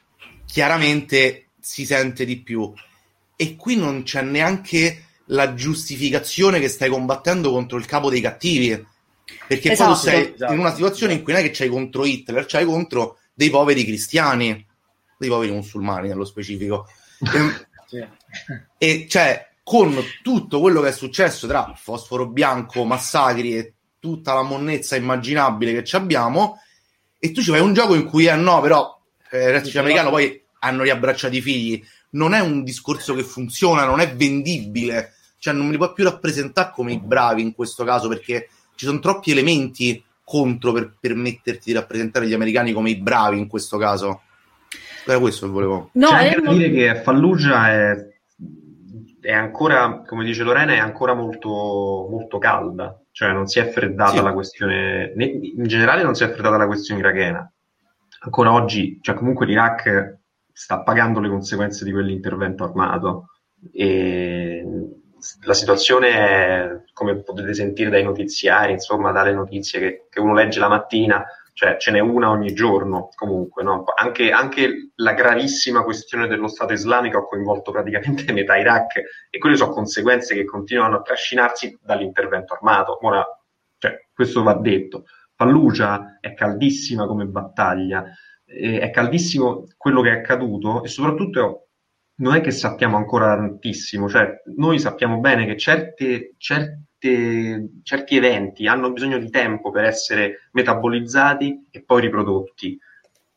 chiaramente si sente di più. E qui non c'è neanche la giustificazione che stai combattendo contro il capo dei cattivi perché esatto, poi tu sei esatto. in una situazione in cui non è che c'hai contro Hitler, c'hai contro dei poveri cristiani, dei poveri musulmani nello specifico. Ehm, sì. E cioè, con tutto quello che è successo tra fosforo bianco, massacri e tutta la monnezza immaginabile che abbiamo, e tu ci fai un gioco in cui, eh no, però eh, il resto americano poi hanno riabbracciato i figli. Non è un discorso che funziona, non è vendibile. Cioè, non me li puoi più rappresentare come i bravi in questo caso, perché ci sono troppi elementi contro per permetterti di rappresentare gli americani come i bravi in questo caso. Era questo che volevo. No, C'è anche da dire che Fallujah è, è, ancora, come dice Lorena, è ancora molto, molto calda, cioè non si è freddata sì. la questione, in generale non si è freddata la questione irachena. Ancora oggi, cioè comunque l'Iraq sta pagando le conseguenze di quell'intervento armato e la situazione è, come potete sentire dai notiziari, insomma, dalle notizie che, che uno legge la mattina, cioè ce n'è una ogni giorno comunque, no? anche, anche, la gravissima questione dello Stato islamico ha coinvolto praticamente metà Iraq e quelle sono conseguenze che continuano a trascinarsi dall'intervento armato. Ora, cioè, questo va detto. Fallujah è caldissima come battaglia, è caldissimo quello che è accaduto e soprattutto non è che sappiamo ancora tantissimo, cioè noi sappiamo bene che certe, certe, certi eventi hanno bisogno di tempo per essere metabolizzati e poi riprodotti.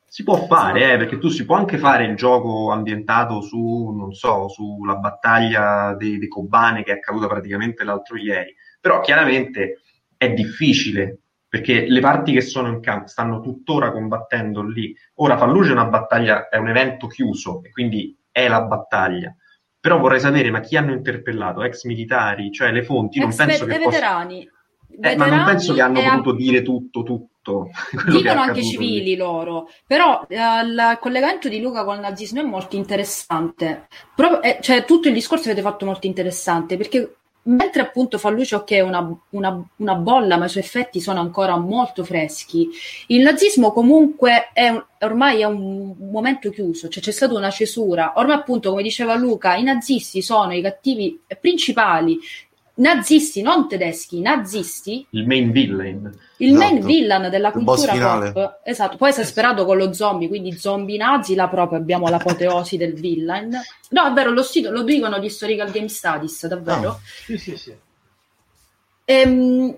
Si può fare, eh, perché tu si può anche fare il gioco ambientato su, non so, sulla battaglia dei, dei Kobane che è accaduta praticamente l'altro ieri, però chiaramente è difficile perché le parti che sono in campo stanno tuttora combattendo lì. Ora Fallujah è una battaglia, è un evento chiuso e quindi è la battaglia. Però vorrei sapere, ma chi hanno interpellato? Ex militari? Cioè le fonti? Non Ex penso ve- che veterani. Possa... Eh, ma non penso che hanno potuto a- dire tutto, tutto. Dicono anche civili lì. loro, però eh, il collegamento di Luca col nazismo è molto interessante. Pro- eh, cioè, tutto il discorso che avete fatto molto interessante perché mentre appunto Falluccio che è una, una, una, bolla, ma i suoi effetti sono ancora molto freschi, il nazismo comunque è un, ormai è un momento chiuso, cioè c'è stata una cesura. Ormai appunto, come diceva Luca, i nazisti sono i cattivi principali. Nazisti, non tedeschi, nazisti. Il main villain. Il esatto. main villain della cultura pop. Esatto, poi si è sperato con lo zombie, quindi zombie nazi, là proprio abbiamo l'apoteosi del villain. No, è vero, lo, lo dicono gli Historical Game Studies, davvero. Oh. Sì, sì, sì. Ehm,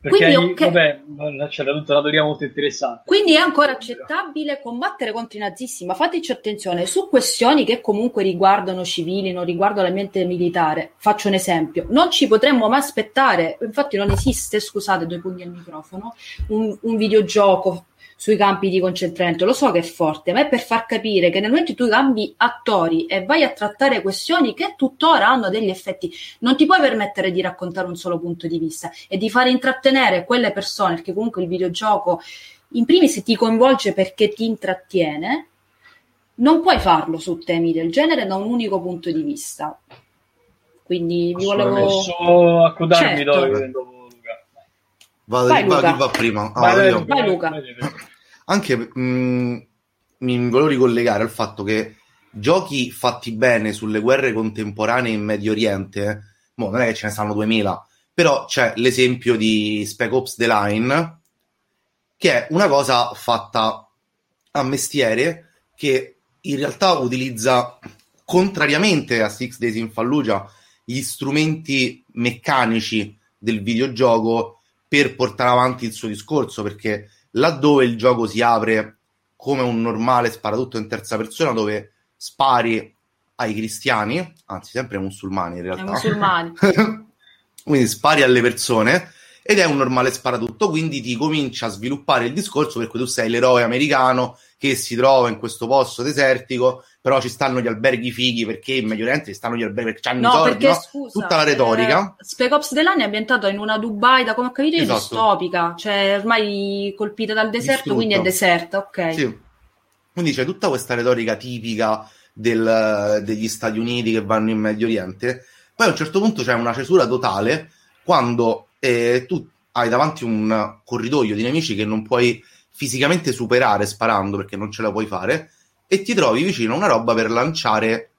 perché quindi, okay. vabbè, c'è tutta una teoria molto interessante. Quindi è ancora accettabile combattere contro i nazisti, ma fateci attenzione su questioni che comunque riguardano civili, non riguardano l'ambiente militare. Faccio un esempio: non ci potremmo mai aspettare, infatti, non esiste, scusate, due pugni al microfono, un, un videogioco sui campi di concentramento. Lo so che è forte, ma è per far capire che nel momento in cui cambi attori e vai a trattare questioni che tuttora hanno degli effetti, non ti puoi permettere di raccontare un solo punto di vista e di fare intrattenere quelle persone, perché comunque il videogioco in primis ti coinvolge perché ti intrattiene. Non puoi farlo su temi del genere da un unico punto di vista. Quindi vi volevo. Posso accodarmi certo. dove Vado, vai, va, Luca. va prima? Ah, vai, vai, vai, Luca. Anche mh, mi volevo ricollegare al fatto che giochi fatti bene sulle guerre contemporanee in Medio Oriente, boh, non è che ce ne stanno 2000, però c'è l'esempio di Spec Ops The Line, che è una cosa fatta a mestiere che in realtà utilizza, contrariamente a Six Days in Fallujah, gli strumenti meccanici del videogioco per portare avanti il suo discorso, perché laddove il gioco si apre come un normale sparatutto in terza persona, dove spari ai cristiani, anzi sempre musulmani in realtà, musulmani. quindi spari alle persone, ed è un normale sparatutto, quindi ti comincia a sviluppare il discorso per cui tu sei l'eroe americano che si trova in questo posto desertico, però ci stanno gli alberghi fighi perché in Medio Oriente ci stanno gli alberghi perché hanno no, i soldi, perché, no? scusa, tutta la retorica. Eh, Spec Ops Line è ambientato in una Dubai, da come ho capito, esatto. distopica, cioè ormai colpita dal deserto, Distrutto. quindi è deserta, ok. Sì. Quindi c'è tutta questa retorica tipica del, degli Stati Uniti che vanno in Medio Oriente. Poi a un certo punto c'è una cesura totale quando eh, tu hai davanti un corridoio di nemici che non puoi fisicamente superare sparando perché non ce la puoi fare e ti trovi vicino a una roba per lanciare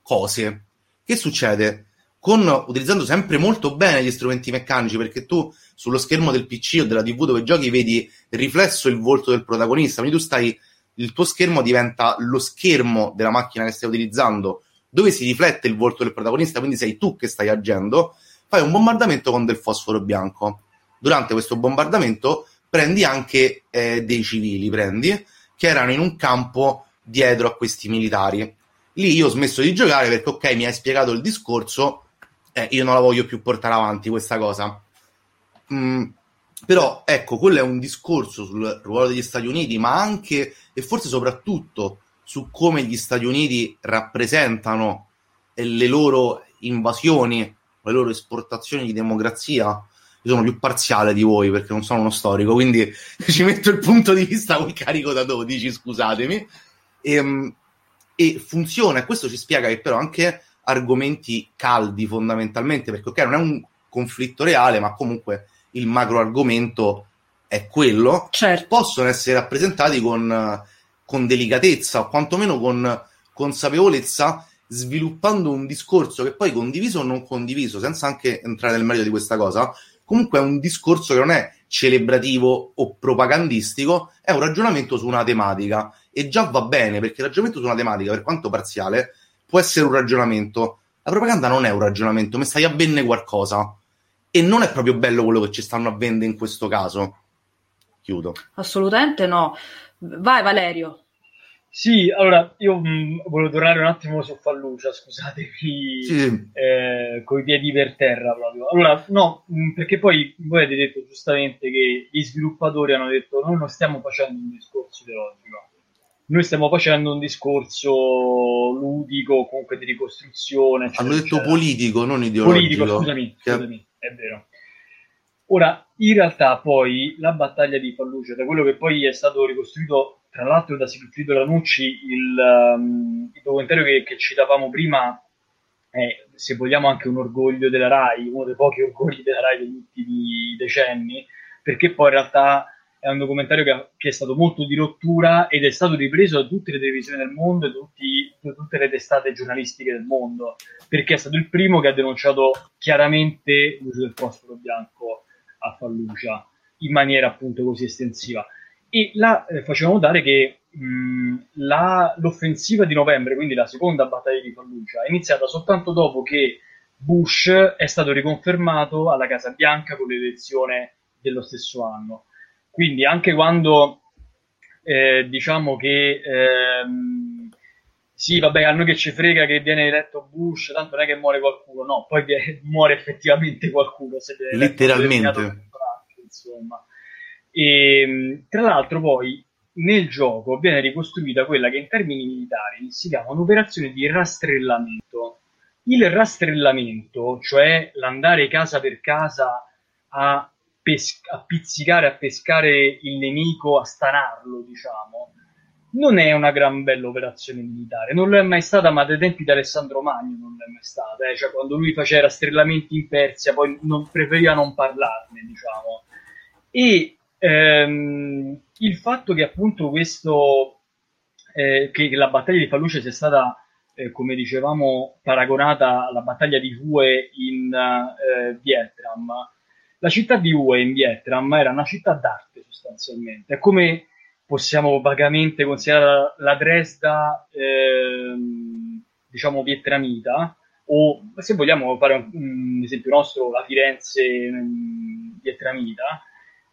cose. Che succede? Con, utilizzando sempre molto bene gli strumenti meccanici perché tu sullo schermo del PC o della TV dove giochi vedi riflesso il volto del protagonista, quindi tu stai il tuo schermo diventa lo schermo della macchina che stai utilizzando dove si riflette il volto del protagonista, quindi sei tu che stai agendo, fai un bombardamento con del fosforo bianco. Durante questo bombardamento prendi anche eh, dei civili, prendi, che erano in un campo dietro a questi militari. Lì io ho smesso di giocare perché, ok, mi hai spiegato il discorso, eh, io non la voglio più portare avanti questa cosa. Mm, però, ecco, quello è un discorso sul ruolo degli Stati Uniti, ma anche e forse soprattutto su come gli Stati Uniti rappresentano le loro invasioni, le loro esportazioni di democrazia io sono più parziale di voi perché non sono uno storico, quindi ci metto il punto di vista con carico da 12, scusatemi. E, e funziona, e questo ci spiega che però anche argomenti caldi fondamentalmente, perché ok, non è un conflitto reale, ma comunque il macro argomento è quello, certo. possono essere rappresentati con, con delicatezza o quantomeno con consapevolezza sviluppando un discorso che poi condiviso o non condiviso, senza anche entrare nel merito di questa cosa, comunque è un discorso che non è celebrativo o propagandistico, è un ragionamento su una tematica e già va bene perché il ragionamento su una tematica, per quanto parziale, può essere un ragionamento. La propaganda non è un ragionamento, mi stai a vendere qualcosa e non è proprio bello quello che ci stanno a vendere in questo caso. Chiudo. Assolutamente no. Vai Valerio. Sì, allora io mh, mm, volevo tornare un attimo su Fallucia, scusatemi, sì. eh, con i piedi per terra proprio. Allora, no, mh, mm, perché poi voi avete detto giustamente che gli sviluppatori hanno detto noi non stiamo facendo un discorso ideologico, noi stiamo facendo un discorso ludico, comunque di ricostruzione. Eccetera, hanno detto eccetera. politico, non ideologico. Politico, scusami, scusami, è vero. Ora, in realtà poi la battaglia di Fallucia, da quello che poi è stato ricostruito tra l'altro da Sigfrido Ranucci il, um, il documentario che, che, citavamo prima è, se vogliamo, anche un orgoglio della RAI, uno dei pochi orgogli della RAI degli ultimi decenni, perché poi in realtà è un documentario che, che, è stato molto di rottura ed è stato ripreso da tutte le televisioni del mondo e tutti, da tutte le testate giornalistiche del mondo, perché è stato il primo che ha denunciato chiaramente l'uso del fosforo bianco a Fallucia in maniera appunto così estensiva. E là eh, faceva notare che mh, la, l'offensiva di novembre, quindi la seconda battaglia di Fallujah, è iniziata soltanto dopo che Bush è stato riconfermato alla Casa Bianca con l'elezione dello stesso anno. Quindi anche quando eh, diciamo che ehm, sì, vabbè, a noi che ci frega che viene eletto Bush, tanto non è che muore qualcuno, no, poi muore effettivamente qualcuno. Se Letteralmente. Insomma. E, ehm, tra l'altro poi nel gioco viene ricostruita quella che in termini militari si chiama un'operazione di rastrellamento. Il rastrellamento, cioè l'andare casa per casa a, pes- a pizzicare, a pescare il nemico, a stanarlo, diciamo, non è una gran bella operazione militare. Non lo è mai stata, ma dai tempi di Alessandro Magno non lo è mai stata. Eh? Cioè, quando lui faceva rastrellamenti in Persia, poi non, preferiva non parlarne, diciamo. E ehm, il fatto che appunto questo eh, che la battaglia di Fallujah sia stata eh, come dicevamo paragonata alla battaglia di Hue in eh, Vietnam la città di Hue in Vietnam era una città d'arte sostanzialmente è come possiamo vagamente considerare la Dresda ehm, diciamo vietnamita o se vogliamo fare un, un esempio nostro la Firenze um, vietnamita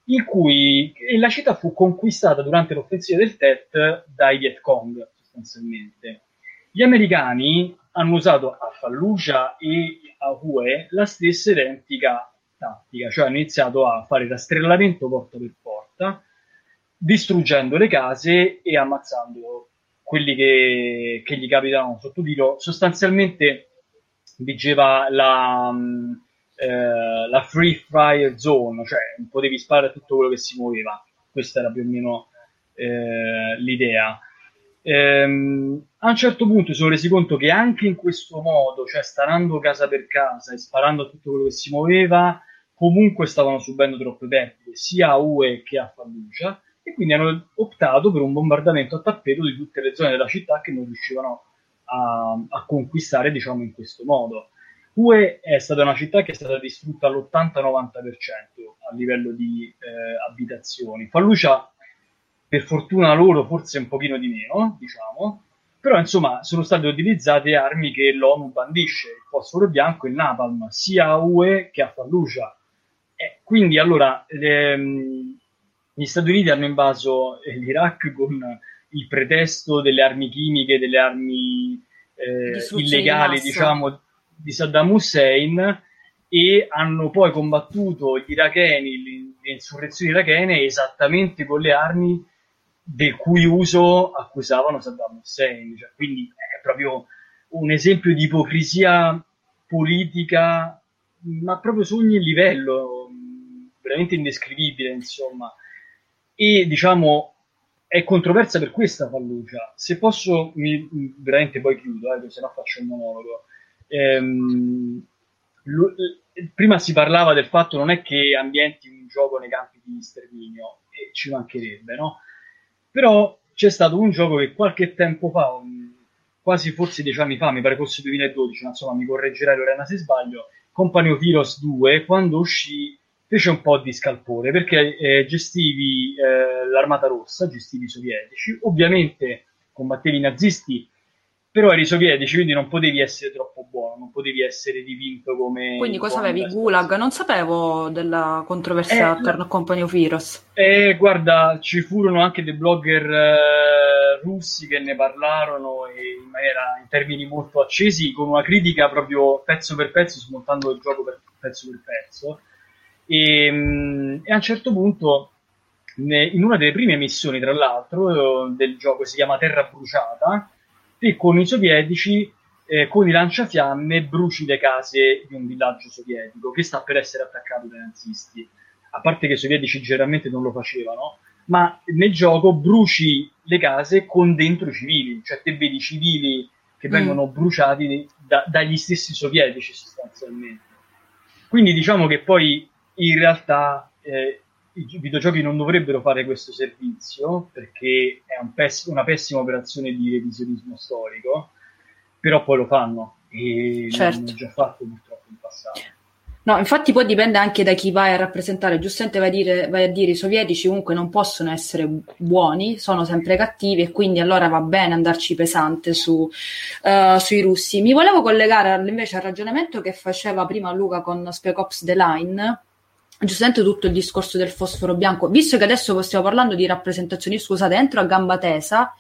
in cui la città fu conquistata durante l'offensiva del Tet dai Viet Cong, sostanzialmente. Gli americani hanno usato a Fallujah e a Hue la stessa identica tattica, cioè hanno iniziato a fare rastrellamento porta per porta, distruggendo le case e ammazzando quelli che, che gli capitavano sotto tiro. Sostanzialmente vigeva la, eh, la free fire zone, cioè potevi sparare tutto quello che si muoveva. Questa era più o meno eh, l'idea. Ehm, a un certo punto si sono resi conto che anche in questo modo, cioè starando casa per casa e sparando a tutto quello che si muoveva, comunque stavano subendo troppe perdite, sia a UE che a Fallujah, e quindi hanno optato per un bombardamento a tappeto di tutte le zone della città che non riuscivano a, a conquistare, diciamo, in questo modo. Hue è stata una città che è stata distrutta all'80-90% a livello di eh, abitazioni. Fallucia, per fortuna loro, forse un pochino di meno, diciamo, però insomma sono state utilizzate armi che l'ONU bandisce, il fosforo bianco e il napalm, sia a UE che a Fallucia. E quindi allora le, gli Stati Uniti hanno invaso l'Iraq con il pretesto delle armi chimiche, delle armi eh, illegali, diciamo, di Saddam Hussein e hanno poi combattuto gli iracheni, le insurrezioni irachene esattamente con le armi del cui uso accusavano Saddam Hussein. Cioè, quindi è proprio un esempio di ipocrisia politica, ma proprio su ogni livello, veramente indescrivibile, insomma. E diciamo è controversa per questa Fallucia. Se posso, mi, veramente poi chiudo, eh, se no faccio un monologo ehm, lo, prima si parlava del fatto non è che ambienti un gioco nei campi di sterminio, e ci mancherebbe, no? Però c'è stato un gioco che qualche tempo fa, quasi forse dieci anni fa, mi pare fosse 2012, ma insomma mi correggerai Lorena se sbaglio, Company of Heroes 2, quando uscì fece un po' di scalpore perché eh, gestivi eh, l'armata rossa, gestivi i sovietici, ovviamente combattevi i nazisti però eri sovietici, quindi non potevi essere troppo buono, non potevi essere dipinto come... Quindi cosa avevi? Gulag? Non sapevo della controversia eh, attorno a Company of Heroes. Eh, guarda, ci furono anche dei blogger eh, russi che ne parlarono in, maniera, in termini molto accesi, con una critica proprio pezzo per pezzo, smontando il gioco per, pezzo per pezzo. E, mm, e a un certo punto in una delle prime missioni, tra l'altro, del gioco si chiama Terra Bruciata, e con i sovietici, eh, con i lanciafiamme, bruci le case di un villaggio sovietico che sta per essere attaccato dai nazisti. A parte che i sovietici generalmente non lo facevano, ma nel gioco bruci le case con dentro i civili, cioè te vedi civili che mm. vengono bruciati da, dagli stessi sovietici sostanzialmente. Quindi diciamo che poi in realtà eh, i videogiochi non dovrebbero fare questo servizio perché è un pess- una pessima operazione di revisionismo storico, però poi lo fanno e certo. l'hanno già fatto purtroppo in passato. No, infatti poi dipende anche da chi vai a rappresentare. Giustamente vai a, dire, vai a dire i sovietici comunque non possono essere buoni, sono sempre cattivi e quindi allora va bene andarci pesante su, uh, sui russi. Mi volevo collegare invece al ragionamento che faceva prima Luca con Spec Ops The Line, giustamente tutto il discorso del fosforo bianco, visto che adesso stiamo parlando di rappresentazioni, scusate, entro a gamba tesa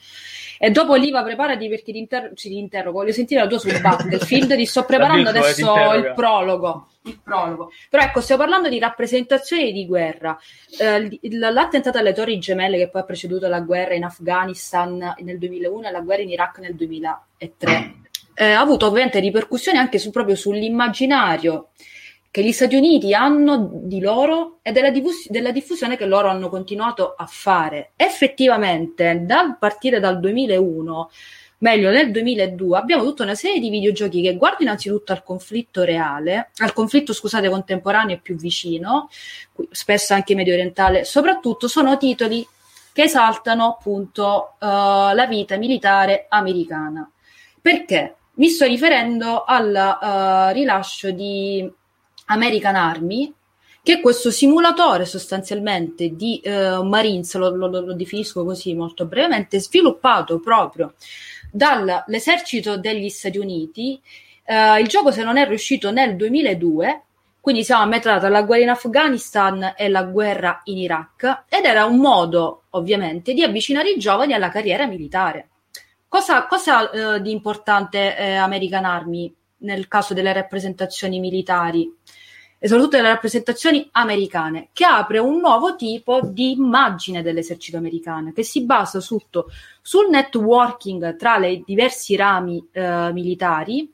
e dopo Liva preparati perché ti, inter- ci ti interrogo, voglio sentire la tua sul Battlefield, ti sto preparando eh, adesso il prologo. Il prologo. Però ecco, stiamo parlando di rappresentazioni di guerra. Eh, l'attentato alle torri gemelle che poi ha preceduto la guerra in Afghanistan nel 2001 e la guerra in Iraq nel 2003 eh, ha avuto ovviamente ripercussioni anche su, proprio sull'immaginario che gli Stati Uniti hanno di loro e della, diffus- della, diffusione che loro hanno continuato a fare. Effettivamente, dal partire dal 2001, meglio nel 2002, abbiamo tutta una serie di videogiochi che guardano innanzitutto al conflitto reale, al conflitto, scusate, contemporaneo più vicino, spesso anche medio orientale, soprattutto sono titoli che esaltano appunto uh, la vita militare americana. Perché? Mi sto riferendo al uh, rilascio di American Army, che è questo simulatore sostanzialmente di uh, Marines, lo, lo, lo, definisco così molto brevemente, sviluppato proprio dall'esercito degli Stati Uniti. Uh, il gioco, se non è riuscito nel 2002, quindi siamo a metà tra la guerra in Afghanistan e la guerra in Iraq, ed era un modo, ovviamente, di avvicinare i giovani alla carriera militare. Cosa, cosa uh, di importante eh, American Army nel caso delle rappresentazioni militari? E soprattutto delle rappresentazioni americane, che apre un nuovo tipo di immagine dell'esercito americano, che si basa tutto sul networking tra i diversi rami eh, militari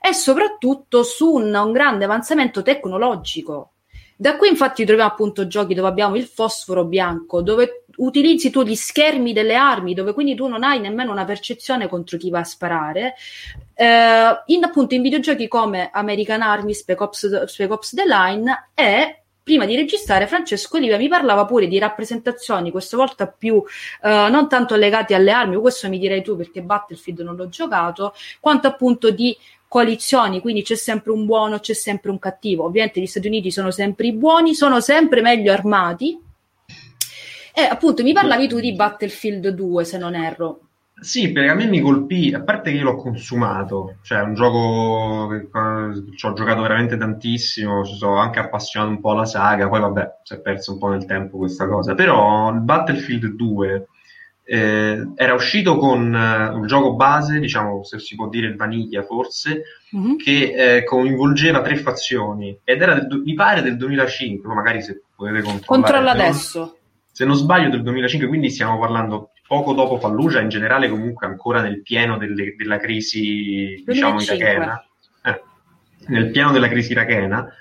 e soprattutto su un, un grande avanzamento tecnologico da qui infatti troviamo appunto giochi dove abbiamo il fosforo bianco, dove utilizzi tu gli schermi delle armi, dove quindi tu non hai nemmeno una percezione contro chi va a sparare. Eh, in appunto in videogiochi come American Army, Spec Ops, Spec Ops The Line e prima di registrare Francesco Oliva mi parlava pure di rappresentazioni, questa volta più eh, non tanto legate alle armi, questo mi direi tu perché Battlefield non l'ho giocato, quanto appunto di coalizioni, quindi c'è sempre un buono, c'è sempre un cattivo. Ovviamente gli Stati Uniti sono sempre i buoni, sono sempre meglio armati. E appunto mi parlavi tu di Battlefield 2, se non erro. Sì, perché a me mi colpì, a parte che io l'ho consumato, cioè è un gioco che ci ho giocato veramente tantissimo, ci sono anche appassionato un po' alla saga, poi vabbè, si è perso un po' nel tempo questa cosa, però il Battlefield 2 eh, era uscito con uh, un gioco base, diciamo se si può dire vaniglia forse, mm-hmm. che eh, coinvolgeva tre fazioni ed era del, mi pare del 2005, magari se potete controllare. Controlla adesso. Se non sbaglio del 2005, quindi stiamo parlando poco dopo Fallujah, in generale comunque ancora nel pieno delle, della crisi, 2005. diciamo, irachena. Eh, nel pieno della crisi irachena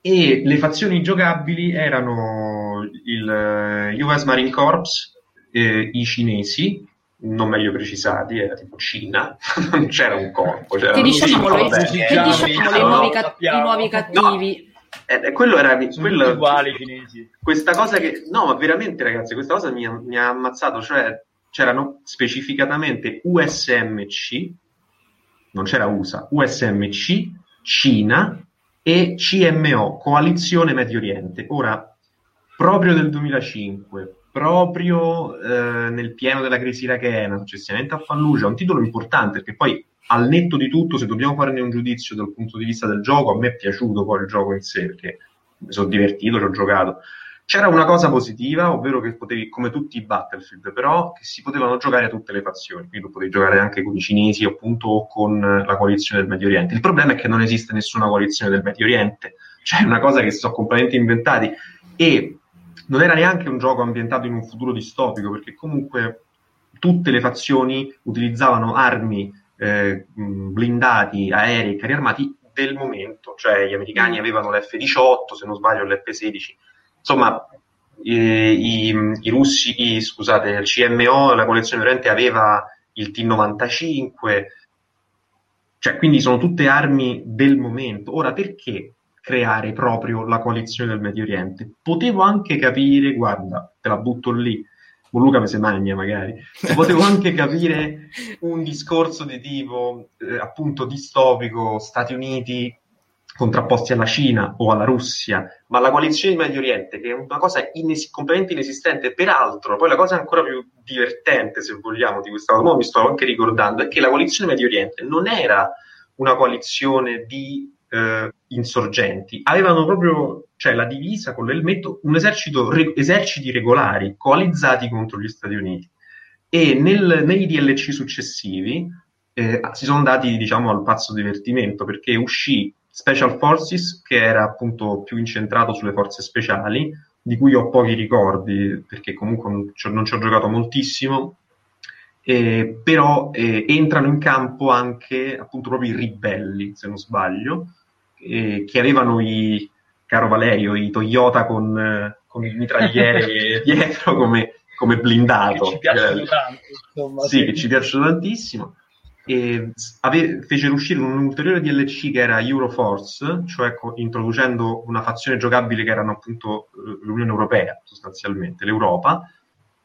e le fazioni giocabili erano il uh, US Marine Corps, eh, i cinesi, non meglio precisati, era tipo Cina, non c'era un corpo. C'era che diciamolo, che diciamolo i, nuovi cat- i nuovi cattivi. No. Eh, quello era quello, uguali cinesi. Questa cosa che no, ma veramente, ragazzi, questa cosa mi ha, mi ha ammazzato. Cioè, c'erano specificatamente USMC, non c'era USA, USMC, Cina e CMO, Coalizione Medio Oriente. Ora, proprio del 2005, proprio eh, nel pieno della crisi irachena, successivamente a Fallujah, un titolo importante perché poi al netto di tutto, se dobbiamo farne un giudizio dal punto di vista del gioco, a me è piaciuto poi il gioco in sé perché mi sono divertito, ci ho giocato. C'era una cosa positiva, ovvero che potevi, come tutti i Battlefield, però che si potevano giocare tutte le fazioni, quindi tu potevi giocare anche con i cinesi appunto o con la coalizione del Medio Oriente. Il problema è che non esiste nessuna coalizione del Medio Oriente, cioè è una cosa che si sono completamente inventati. E non era neanche un gioco ambientato in un futuro distopico, perché comunque tutte le fazioni utilizzavano armi, eh, blindati, aerei, carri armati del momento, cioè gli americani mm. avevano l'F-18, se non sbaglio l'F-16, insomma i, i, i russi, i, scusate, il CMO, la collezione Oriente aveva il T-95, cioè quindi sono tutte armi del momento. Ora perché creare proprio la coalizione del Medio Oriente? Potevo anche capire, guarda, te la butto lì, con Luca se magna magari, potevo anche capire un discorso di tipo eh, appunto distopico, Stati Uniti contrapposti alla Cina o alla Russia, ma la coalizione di Medio Oriente, che è una cosa ines- completamente inesistente, peraltro, poi la cosa ancora più divertente, se vogliamo, di questa cosa, mi sto anche ricordando, è che la coalizione Medio Oriente non era una coalizione di eh, insorgenti, avevano proprio cioè, la divisa con l'elmetto, un esercito, re- eserciti regolari coalizzati contro gli Stati Uniti. E nel, negli DLC successivi eh, si sono dati, diciamo, al pazzo divertimento, perché uscì Special Forces, che era appunto più incentrato sulle forze speciali, di cui ho pochi ricordi, perché comunque non ci, non ci ho giocato moltissimo, eh, però eh, entrano in campo anche appunto proprio i ribelli, se non sbaglio, eh, che avevano i, caro Valerio, i Toyota con, eh, con il mitragliere dietro come, come blindato. Che ci piacciono tanto, insomma. Sì, sì, che ci piacciono tantissimo e ave- fecero uscire un ulteriore DLC che era Euroforce, cioè co- introducendo una fazione giocabile che erano appunto eh, l'Unione Europea, sostanzialmente, l'Europa,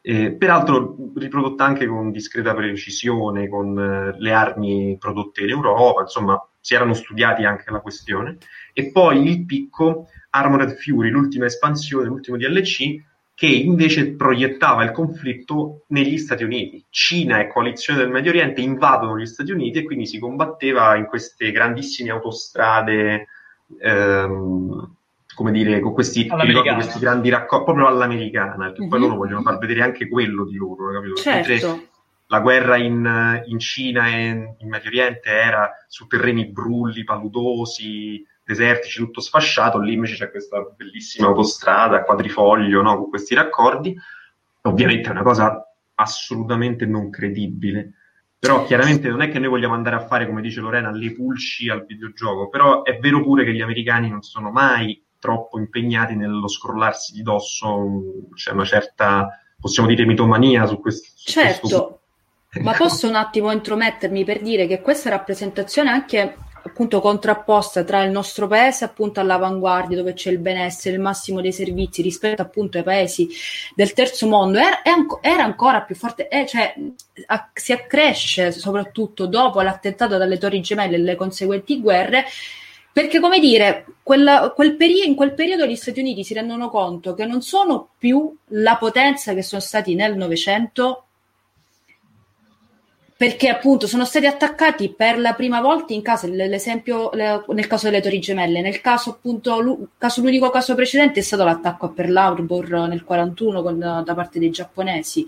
eh, peraltro riprodotta anche con discreta precisione, con eh, le armi prodotte in Europa, insomma si erano studiati anche la questione. E poi il picco Armored Fury, l'ultima espansione, l'ultimo DLC, che invece proiettava il conflitto negli Stati Uniti. Cina e coalizione del Medio Oriente invadono gli Stati Uniti e quindi si combatteva in queste grandissime autostrade, ehm, come dire, con questi, questi grandi raccordi, proprio all'americana, perché mm-hmm. poi loro vogliono far vedere anche quello di loro, capito? Certo. la guerra in, in Cina e in Medio Oriente era su terreni brulli, paludosi, desertici, tutto sfasciato, lì invece c'è questa bellissima autostrada a quadrifoglio no? con questi raccordi. Ovviamente è una cosa assolutamente non credibile. Però chiaramente non è che noi vogliamo andare a fare, come dice Lorena, le pulci al videogioco, però è vero pure che gli americani non sono mai troppo impegnati nello scrollarsi di dosso, c'è una certa, possiamo dire, mitomania su questo. Su certo, questo... ma posso un attimo intromettermi per dire che questa rappresentazione anche appunto contrapposta tra il nostro paese appunto all'avanguardia dove c'è il benessere, il massimo dei servizi rispetto appunto ai paesi del terzo mondo. Era, era ancora più forte, eh, cioè a, si accresce soprattutto dopo l'attentato dalle torri gemelle e le conseguenti guerre perché, come dire, quella, quel peri- in quel periodo gli Stati Uniti si rendono conto che non sono più la potenza che sono stati nel Novecento, perché appunto sono stati attaccati per la prima volta in casa, l'esempio nel caso delle Torri Gemelle, nel caso appunto, caso, l'unico caso precedente è stato l'attacco a Pearl Harbor nel 41 con, da parte dei giapponesi.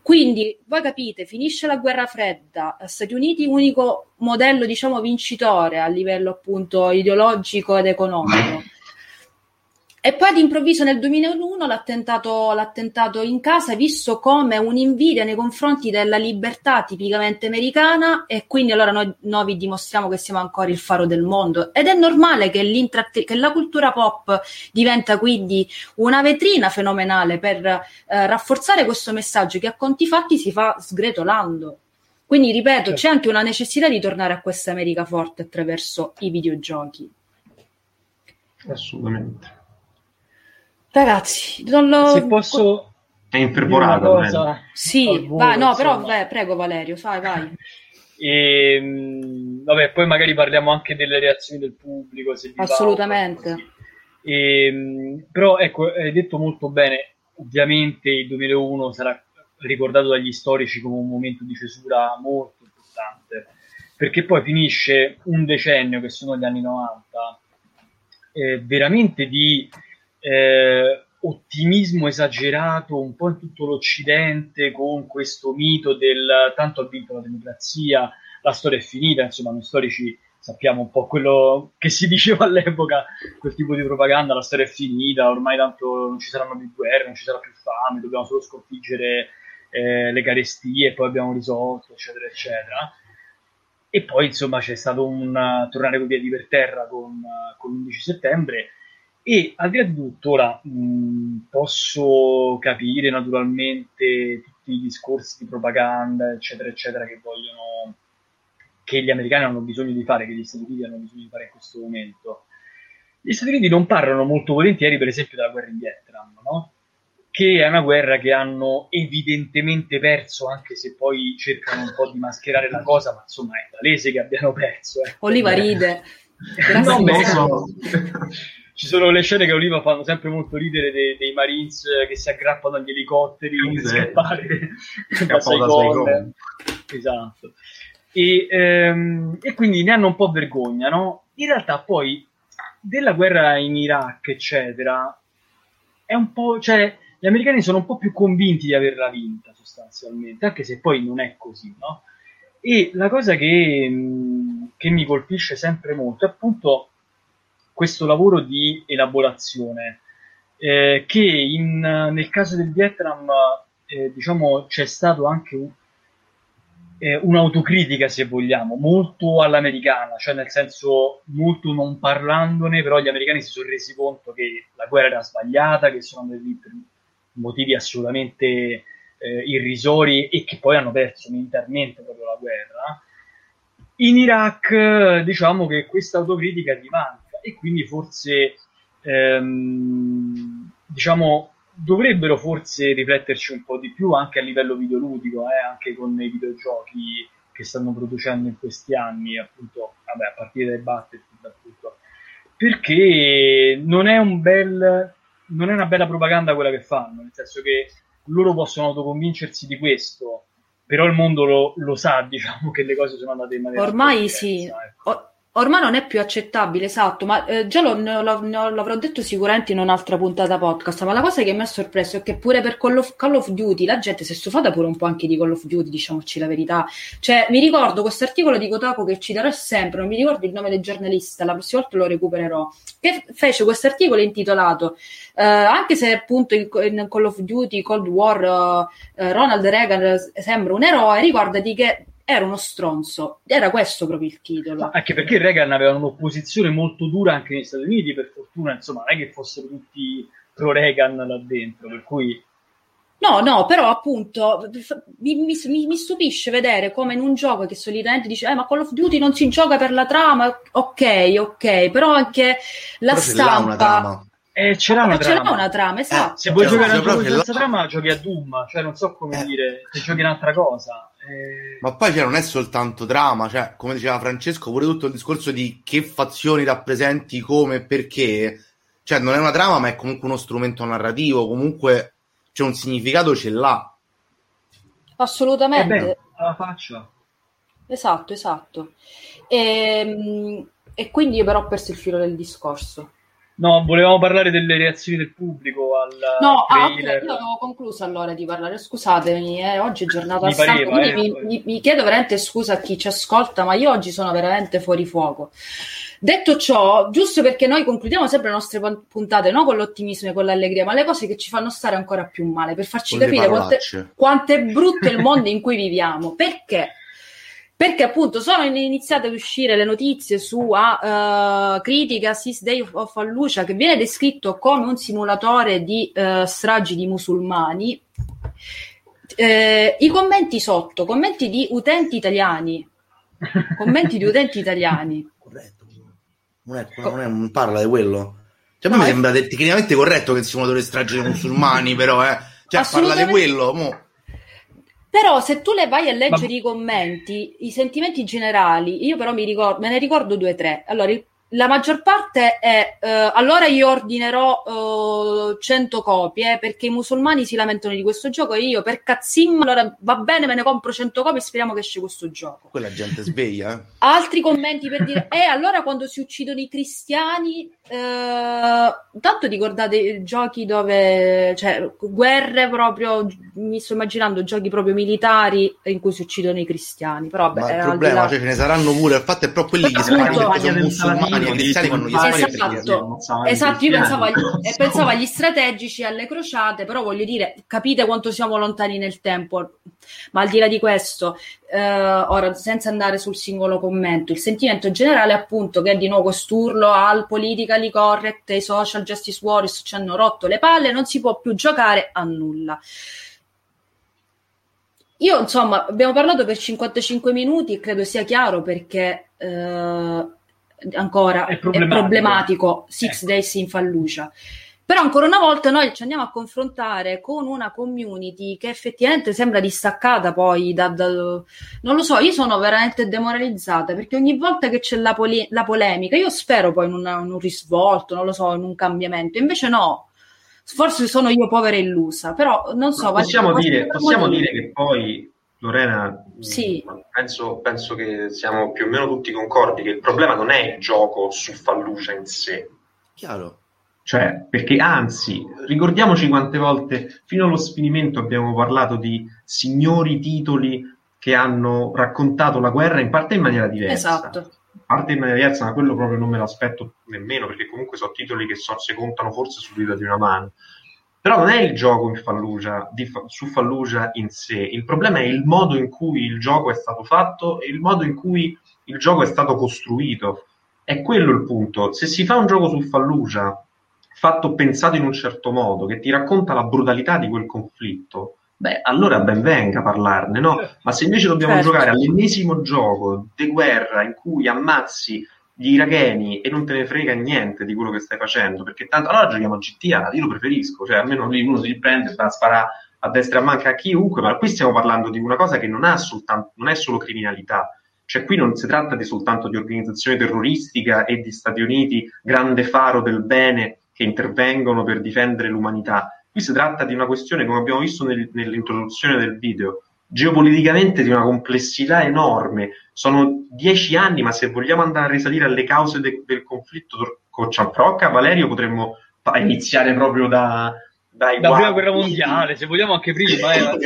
Quindi voi capite, finisce la guerra fredda, Stati Uniti unico modello diciamo vincitore a livello appunto ideologico ed economico. E poi d'improvviso nel 2001 l'attentato, l'attentato in casa è visto come un'invidia nei confronti della libertà tipicamente americana e quindi allora noi, noi vi dimostriamo che siamo ancora il faro del mondo. Ed è normale che, che la cultura pop diventa quindi una vetrina fenomenale per eh, rafforzare questo messaggio che a conti fatti si fa sgretolando. Quindi ripeto, certo. c'è anche una necessità di tornare a questa America forte attraverso i videogiochi. Assolutamente. Ragazzi, non lo... Se posso... È infervorato. Sì, vai, no, però vai, prego Valerio, vai, vai. E, ehm, vabbè, poi magari parliamo anche delle reazioni del pubblico. Assolutamente. E, ehm, però ecco, hai detto molto bene, ovviamente il 2001 sarà ricordato dagli storici come un momento di cesura molto importante, perché poi finisce un decennio, che sono gli anni 90, eh, veramente di eh, ottimismo esagerato un po' in tutto l'Occidente con questo mito del tanto ha vinto la democrazia, la storia è finita, insomma noi storici sappiamo un po' quello che si diceva all'epoca, quel tipo di propaganda, la storia è finita, ormai tanto non ci saranno più guerre, non ci sarà più fame, dobbiamo solo sconfiggere eh, le carestie e poi abbiamo risolto, eccetera, eccetera. E poi insomma c'è stato un tornare con piedi per terra con, con l'11 settembre e al di là di tutto, ora mh, posso capire naturalmente tutti i discorsi di propaganda, eccetera, eccetera, che vogliono che gli americani hanno bisogno di fare, che gli Stati Uniti hanno bisogno di fare in questo momento. Gli Stati Uniti non parlano molto volentieri, per esempio, della guerra in Vietnam, no? che è una guerra che hanno evidentemente perso, anche se poi cercano un po' di mascherare la cosa, ma insomma è palese che abbiano perso. Eh. Oliva ride. non so. Ci sono le scene che Oliva fanno sempre molto ridere dei, dei Marines che si aggrappano agli elicotteri per scappare da Saigon. Esatto e, ehm, e quindi ne hanno un po' vergogna, no? In realtà poi della guerra in Iraq, eccetera, è un po', cioè, gli americani sono un po' più convinti di averla vinta sostanzialmente, anche se poi non è così, no? E la cosa che, che mi colpisce sempre molto è appunto questo lavoro di elaborazione, eh, che in, nel caso del Vietnam, eh, diciamo, c'è stato anche un, eh, un'autocritica, se vogliamo, molto all'americana, cioè nel senso molto non parlandone, però gli americani si sono resi conto che la guerra era sbagliata, che sono andati per motivi assolutamente eh, irrisori e che poi hanno perso militarmente proprio la guerra. In Iraq diciamo che questa autocritica gli manca e quindi forse ehm, diciamo dovrebbero forse rifletterci un po' di più anche a livello videoludico, eh, anche con i videogiochi che stanno producendo in questi anni, appunto, vabbè, a partire dai Battlefield, appunto, perché non è un bel non è una bella propaganda quella che fanno, nel senso che loro possono autoconvincersi di questo, però il mondo lo, lo sa, diciamo, che le cose sono andate in maniera Ormai sì. Ecco. Ormai non è più accettabile, esatto, ma eh, già lo, lo, lo, l'avrò detto sicuramente in un'altra puntata podcast, ma la cosa che mi ha sorpreso è che pure per Call of, Call of Duty la gente si è stufata pure un po' anche di Call of Duty, diciamoci la verità. Cioè, mi ricordo questo articolo di Kotaku che citerò sempre, non mi ricordo il nome del giornalista, la prossima volta lo recupererò, che fece questo articolo intitolato, eh, anche se appunto in, in, Call of Duty, Cold War, eh, Ronald Reagan sembra un eroe, ricordati che era uno stronzo. Era questo proprio il titolo. Anche perché Reagan aveva un'opposizione molto dura anche negli Stati Uniti, per fortuna, insomma, non è che fossero tutti pro Reagan là dentro, per cui... No, no, però appunto mi, mi, mi, stupisce vedere come in un gioco che solitamente dice eh, ma Call of Duty non si gioca per la trama, ok, ok, però anche la però stampa... Eh, c'era una, c'era una trama, esatto. Eh, se vuoi giocare a gioco senza trama, giochi a Doom, cioè non so come eh. dire, se giochi un'altra cosa. Eh... Ma poi cioè, non è soltanto trama, cioè, come diceva Francesco, pure tutto il discorso di che fazioni rappresenti, come e perché. Cioè, non è una trama, ma è comunque uno strumento narrativo, comunque c'è un significato, ce l'ha. Assolutamente. Eh beh, alla faccia. Esatto, esatto. E, ehm, e quindi io però ho perso il filo del discorso. No, volevamo parlare delle reazioni del pubblico al No, ah, okay. io avevo concluso allora di parlare, scusatemi, eh, oggi è giornata mi stanca, pareva, eh. mi, mi, mi, chiedo veramente scusa a chi ci ascolta, ma io oggi sono veramente fuori fuoco. Detto ciò, giusto perché noi concludiamo sempre le nostre puntate non con l'ottimismo e con l'allegria, ma le cose che ci fanno stare ancora più male, per farci con capire quanto è brutto il mondo in cui viviamo. Perché? Perché appunto sono iniziate ad uscire le notizie su uh, Critica Six Day of Fallujah che viene descritto come un simulatore di uh, stragi di musulmani. Eh, i commenti sotto commenti di utenti italiani. Commenti di utenti italiani. Corretto. Non, è, non, è, non parla di quello. Cioè, a me mi sembra tecnicamente corretto che il simulatore stragi di musulmani però eh. Cioè parla di quello mo però se tu le vai a leggere Ma... i commenti, i sentimenti generali, io però mi ricordo, me ne ricordo due o tre. Allora, il, la maggior parte è uh, allora io ordinerò uh, 100 copie perché i musulmani si lamentano di questo gioco e io per cazzim allora va bene me ne compro 100 copie e speriamo che esce questo gioco quella gente sveglia eh? altri commenti per dire e eh, allora quando si uccidono i cristiani uh, tanto ricordate giochi dove cioè guerre proprio mi sto immaginando giochi proprio militari in cui si uccidono i cristiani però vabbè, ma il problema là... cioè ce ne saranno pure infatti è proprio quelli che sono musulmani i cristiani quando gli esatto, esatto io pensavo agli, pensavo agli strategici alle crociate però voglio dire capite quanto siamo lontani nel tempo. Ma al di là di questo eh, ora senza andare sul singolo commento il sentimento generale è appunto che di nuovo quest'urlo al politically correct ai social justice warriors ci hanno rotto le palle non si può più giocare a nulla io insomma abbiamo parlato per 55 minuti credo sia chiaro perché eh, ancora è problematico, è problematico Six ecco. Days in Fallujah. Però ancora una volta noi ci andiamo a confrontare con una community che effettivamente sembra distaccata poi da, da non lo so, io sono veramente demoralizzata perché ogni volta che c'è la, poli- la polemica, io spero poi in, una, in un risvolto, non lo so, in un cambiamento, invece no, forse sono io povera e illusa, però non so. Possiamo, dire, possiamo dire, che poi Lorena, sì. penso, penso, che siamo più o meno tutti concordi che il problema non è il gioco su Fallucia in sé. Chiaro. Cioè, perché anzi, ricordiamoci quante volte fino allo sfinimento abbiamo parlato di signori titoli che hanno raccontato la guerra in parte in maniera diversa. Esatto. In parte in maniera diversa, ma quello proprio non me l'aspetto nemmeno, perché comunque sono titoli che so, si contano forse su dita di una mano. Però non è il gioco in Fallujah, di, su Fallujah in sé, il problema è il modo in cui il gioco è stato fatto e il modo in cui il gioco è stato costruito. È quello il punto. Se si fa un gioco su Fallujah fatto pensato in un certo modo, che ti racconta la brutalità di quel conflitto, beh, allora ben venga parlarne, no? Ma se invece dobbiamo certo. giocare all'ennesimo gioco di guerra in cui ammazzi gli iracheni e non te ne frega niente di quello che stai facendo, perché tanto allora giochiamo a GTA, io lo preferisco, cioè almeno lì uno si prende e spara a destra e a manca a chiunque, ma qui stiamo parlando di una cosa che non, ha soltanto, non è solo criminalità, cioè qui non si tratta di soltanto di organizzazione terroristica e di Stati Uniti, grande faro del bene che intervengono per difendere l'umanità, qui si tratta di una questione, come abbiamo visto nel, nell'introduzione del video, geopoliticamente di una complessità enorme. Sono dieci anni, ma se vogliamo andare a risalire alle cause de- del conflitto con Ciamprocca, Valerio, potremmo iniziare proprio da, dai la prima guerra mondiale, se vogliamo anche prima. Eh,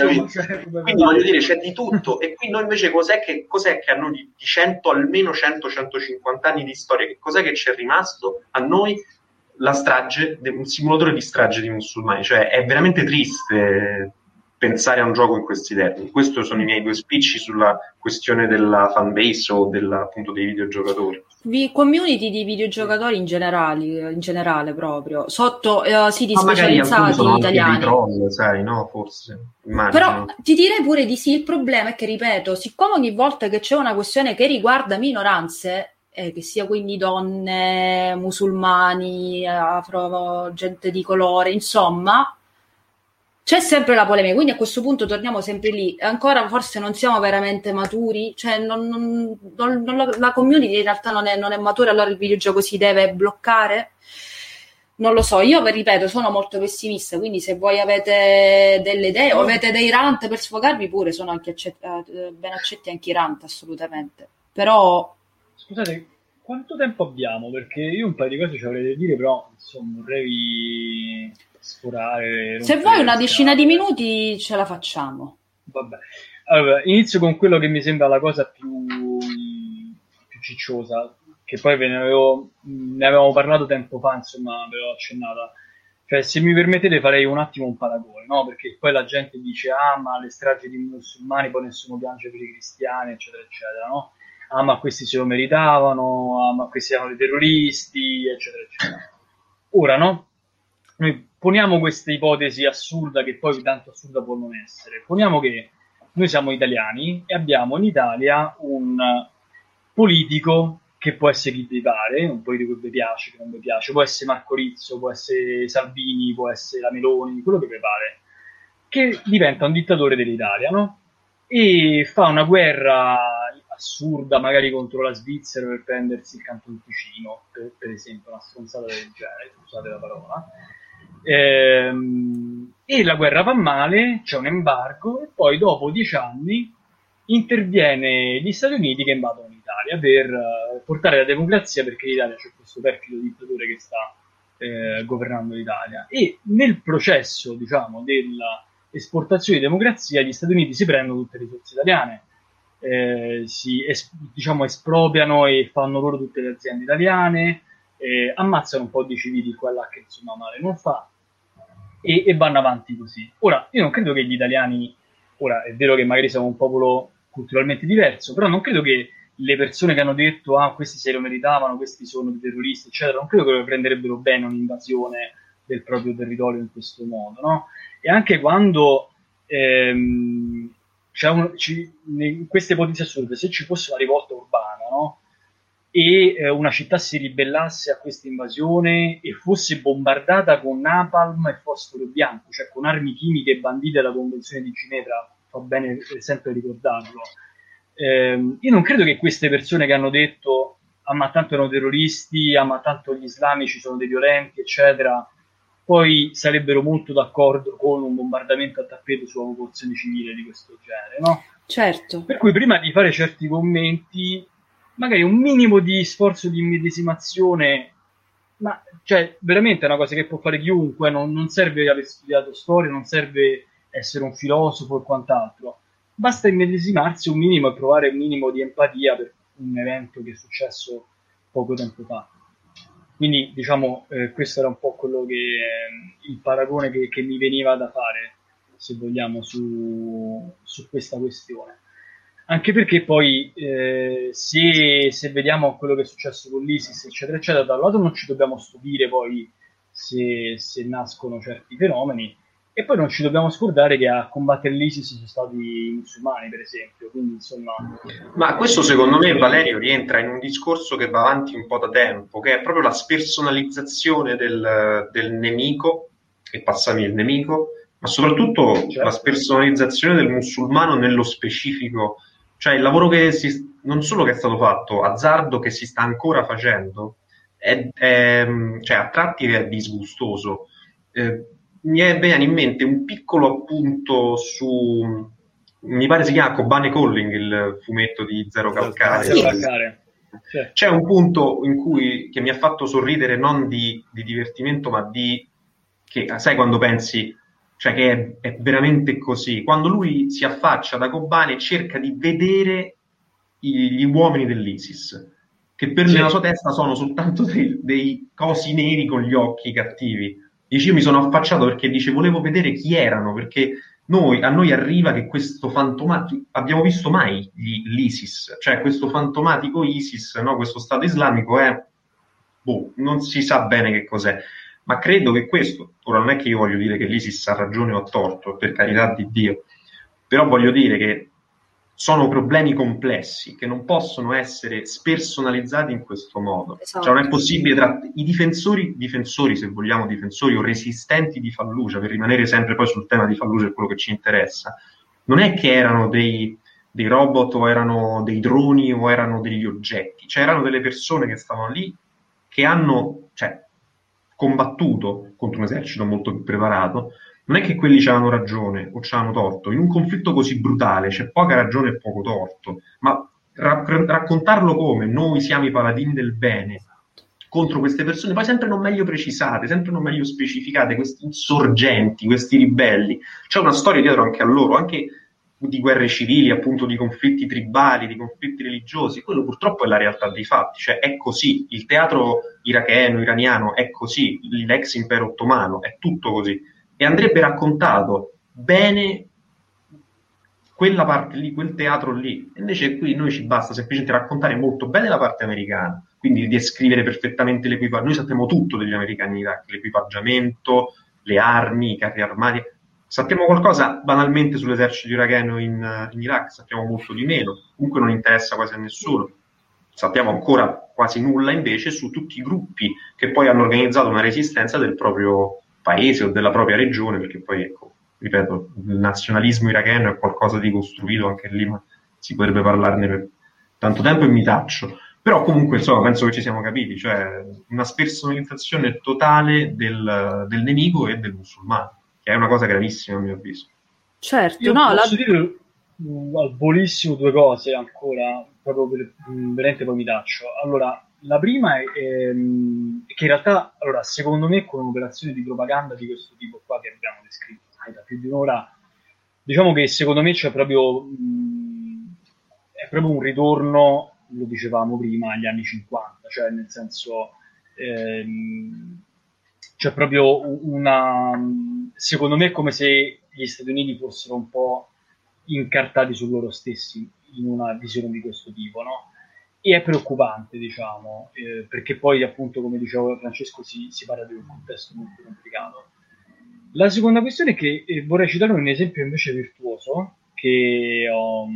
Quindi voglio dire, c'è di tutto. e qui noi invece cos'è che, cos'è che a noi di 100, almeno 100-150 anni di storia, che cos'è che ci è rimasto a noi? La strage, un simulatore di strage di musulmani. Cioè, è veramente triste pensare a un gioco in questi termini. Questi sono i miei due spicci sulla questione della fanbase o della, appunto dei videogiocatori. Vi community di videogiocatori in generale, in generale proprio, sotto uh, siti Ma specializzati italiani. Troll, sai, no? Forse. Immagino. Però ti direi pure di sì, il problema è che, ripeto, siccome ogni volta che c'è una questione che riguarda minoranze, eh, che sia quindi donne, musulmani, afro, gente di colore, insomma, c'è sempre la polemica, quindi a questo punto torniamo sempre lì. Ancora forse non siamo veramente maturi, cioè non, non, non, la community in realtà non è, non è matura, allora il videogioco si deve bloccare. Non lo so, io vi ripeto, sono molto pessimista, quindi se voi avete delle idee o avete dei rant per sfogarvi pure, sono anche accetti, eh, ben accetti anche i rant, assolutamente. Però... Scusate, quanto tempo abbiamo? Perché io un paio di cose ci avrei da dire, però insomma vorrei sforare. Se vuoi una decina di minuti ce la facciamo. Vabbè. Allora, inizio con quello che mi sembra la cosa più, più cicciosa, che poi ve ne, avevo, ne avevamo parlato tempo fa, insomma, ve l'ho accennata. Cioè, se mi permettete farei un attimo un paragone, no? Perché poi la gente dice, ah, ma le stragi di musulmani poi nessuno piange per i cristiani, eccetera, eccetera, no? Ah, ma questi se lo meritavano, ah, ma questi erano dei terroristi, eccetera, eccetera. Ora, no? Noi poniamo questa ipotesi assurda, che poi tanto assurda può non essere. Poniamo che noi siamo italiani e abbiamo in Italia un politico che può essere chi vi pare, un politico che vi piace, che non vi piace, può essere Marco Rizzo, può essere Salvini, può essere la Meloni, quello che vi pare, che diventa un dittatore dell'Italia, no? E fa una guerra assurda, magari contro la Svizzera per prendersi il Canton Ticino, per, per esempio, una stronzata del genere, scusate la parola. Ehm, e la guerra va male, c'è un embargo, e poi dopo dieci anni interviene gli Stati Uniti che invadono l'Italia per uh, portare la democrazia, perché in Italia c'è questo perfido dittatore che sta eh, governando l'Italia. E nel processo, diciamo, dell'esportazione di democrazia, gli Stati Uniti si prendono tutte le risorse italiane, eh, si es- diciamo, espropriano e fanno loro tutte le aziende italiane, eh, ammazzano un po' di civili qua e là che insomma male non fa e, e vanno avanti così. Ora, io non credo che gli italiani, ora è vero che magari siamo un popolo culturalmente diverso, però non credo che le persone che hanno detto ah questi se lo meritavano, questi sono dei terroristi, eccetera, non credo che prenderebbero bene un'invasione del proprio territorio in questo modo, no? E anche quando ehm, un, ci, in queste ipotesi assurde, se ci fosse una rivolta urbana, no? E eh, una città si ribellasse a questa invasione e fosse bombardata con napalm e fosforo bianco, cioè con armi chimiche bandite dalla Convenzione di Ginevra, fa bene sempre ricordarlo eh, io non credo che queste persone che hanno detto ah ma tanto erano terroristi, ah ma tanto gli islamici sono dei violenti, eccetera, poi sarebbero molto d'accordo con un bombardamento a tappeto sulla popolazione civile di questo genere, no? Certo. Per cui prima di fare certi commenti, magari un minimo di sforzo di immedesimazione, ma cioè veramente è una cosa che può fare chiunque, non, non serve aver studiato storia, non serve essere un filosofo e quant'altro basta immedesimarsi un minimo e provare un minimo di empatia per un evento che è successo poco tempo fa. Quindi, diciamo, eh, questo era un po' quello che eh, il paragone che, che, mi veniva da fare, se vogliamo, su, su questa questione. Anche perché poi, eh, se, se, vediamo quello che è successo con l'ISIS, eccetera, eccetera, da un lato non ci dobbiamo stupire poi se, se nascono certi fenomeni, e poi non ci dobbiamo scordare che a combattere l'ISIS sono stati i musulmani, per esempio. Quindi, insomma... Ma questo secondo me, Valerio, rientra in un discorso che va avanti un po' da tempo, che è proprio la spersonalizzazione del, del nemico, e passami il nemico, ma soprattutto certo. la spersonalizzazione del musulmano nello specifico. Cioè il lavoro che si, non solo che è stato fatto, azzardo che si sta ancora facendo, è, è, cioè, a tratti è disgustoso. Eh, mi è viene in mente un piccolo appunto su mi pare si chiama Kobane Calling il fumetto di Zero Calcare. Sì. C'è un punto in cui che mi ha fatto sorridere non di, di divertimento, ma di che sai quando pensi cioè che è, è, veramente così. Quando lui si affaccia da Kobane e cerca di vedere i, gli uomini dell'ISIS, che per sì. nella sua testa sono soltanto dei, dei cosi neri con gli occhi cattivi Dice, io mi sono affacciato perché dice, volevo vedere chi erano, perché noi, a noi arriva che questo fantomatico, abbiamo visto mai gli, l'ISIS, cioè questo fantomatico ISIS, no? questo Stato islamico è, boh, non si sa bene che cos'è, ma credo che questo, ora non è che io voglio dire che l'ISIS ha ragione o ha torto, per carità di Dio, però voglio dire che sono problemi complessi che non possono essere spersonalizzati in questo modo. Esatto. Cioè non è possibile tra i difensori, difensori, se vogliamo, difensori o resistenti di Fallujah, per rimanere sempre poi sul tema di Fallujah, è quello che ci interessa, non è che erano dei, dei robot o erano dei droni o erano degli oggetti, cioè erano delle persone che stavano lì che hanno cioè, combattuto contro un esercito molto più preparato, non è che quelli ci hanno ragione o ci hanno torto. In un conflitto così brutale c'è poca ragione e poco torto, ma ra- raccontarlo come noi siamo i paladini del bene contro queste persone, poi sempre non meglio precisate, sempre non meglio specificate, questi insorgenti, questi ribelli. C'è una storia dietro anche a loro, anche di guerre civili, appunto di conflitti tribali, di conflitti religiosi. Quello purtroppo è la realtà dei fatti, cioè è così. Il teatro iracheno, iraniano è così, l'ex impero ottomano è tutto così e andrebbe raccontato bene quella parte lì, quel teatro lì. Invece qui noi ci basta semplicemente raccontare molto bene la parte americana, quindi descrivere perfettamente l'equipaggio. Noi sappiamo tutto degli americani in Iraq, l'equipaggiamento, le armi, i carri armati. Sappiamo qualcosa banalmente sull'esercito iracheno in, in Iraq, sappiamo molto di meno, comunque non interessa quasi a nessuno. Sappiamo ancora quasi nulla invece su tutti i gruppi che poi hanno organizzato una resistenza del proprio, paese o della propria regione, perché poi, ecco, ripeto, il nazionalismo iracheno è qualcosa di costruito anche lì, ma si potrebbe parlarne per, tanto tempo e mi taccio. Però comunque, insomma, penso che ci siamo capiti, cioè una spersonalizzazione totale del, del nemico e del musulmano, che è una cosa gravissima a mio avviso. Certo, Io no, posso la... dire mm, al volissimo due cose ancora, proprio per, mm, veramente poi mi taccio. Allora, la prima è, mm, che in realtà, allora, secondo me, con un'operazione di propaganda di questo tipo qua che abbiamo descritto da più di un'ora, diciamo che secondo me c'è proprio, mh, è proprio un ritorno lo dicevamo prima, agli anni 50, cioè nel senso ehm, c'è proprio una... secondo me è come se gli Stati Uniti fossero un po' incartati su loro stessi in una visione di questo tipo, no? E è preoccupante, diciamo, eh, perché poi appunto, come diceva Francesco, si, si parla di un contesto molto complicato. La seconda questione è che eh, vorrei citare un esempio invece virtuoso che ho,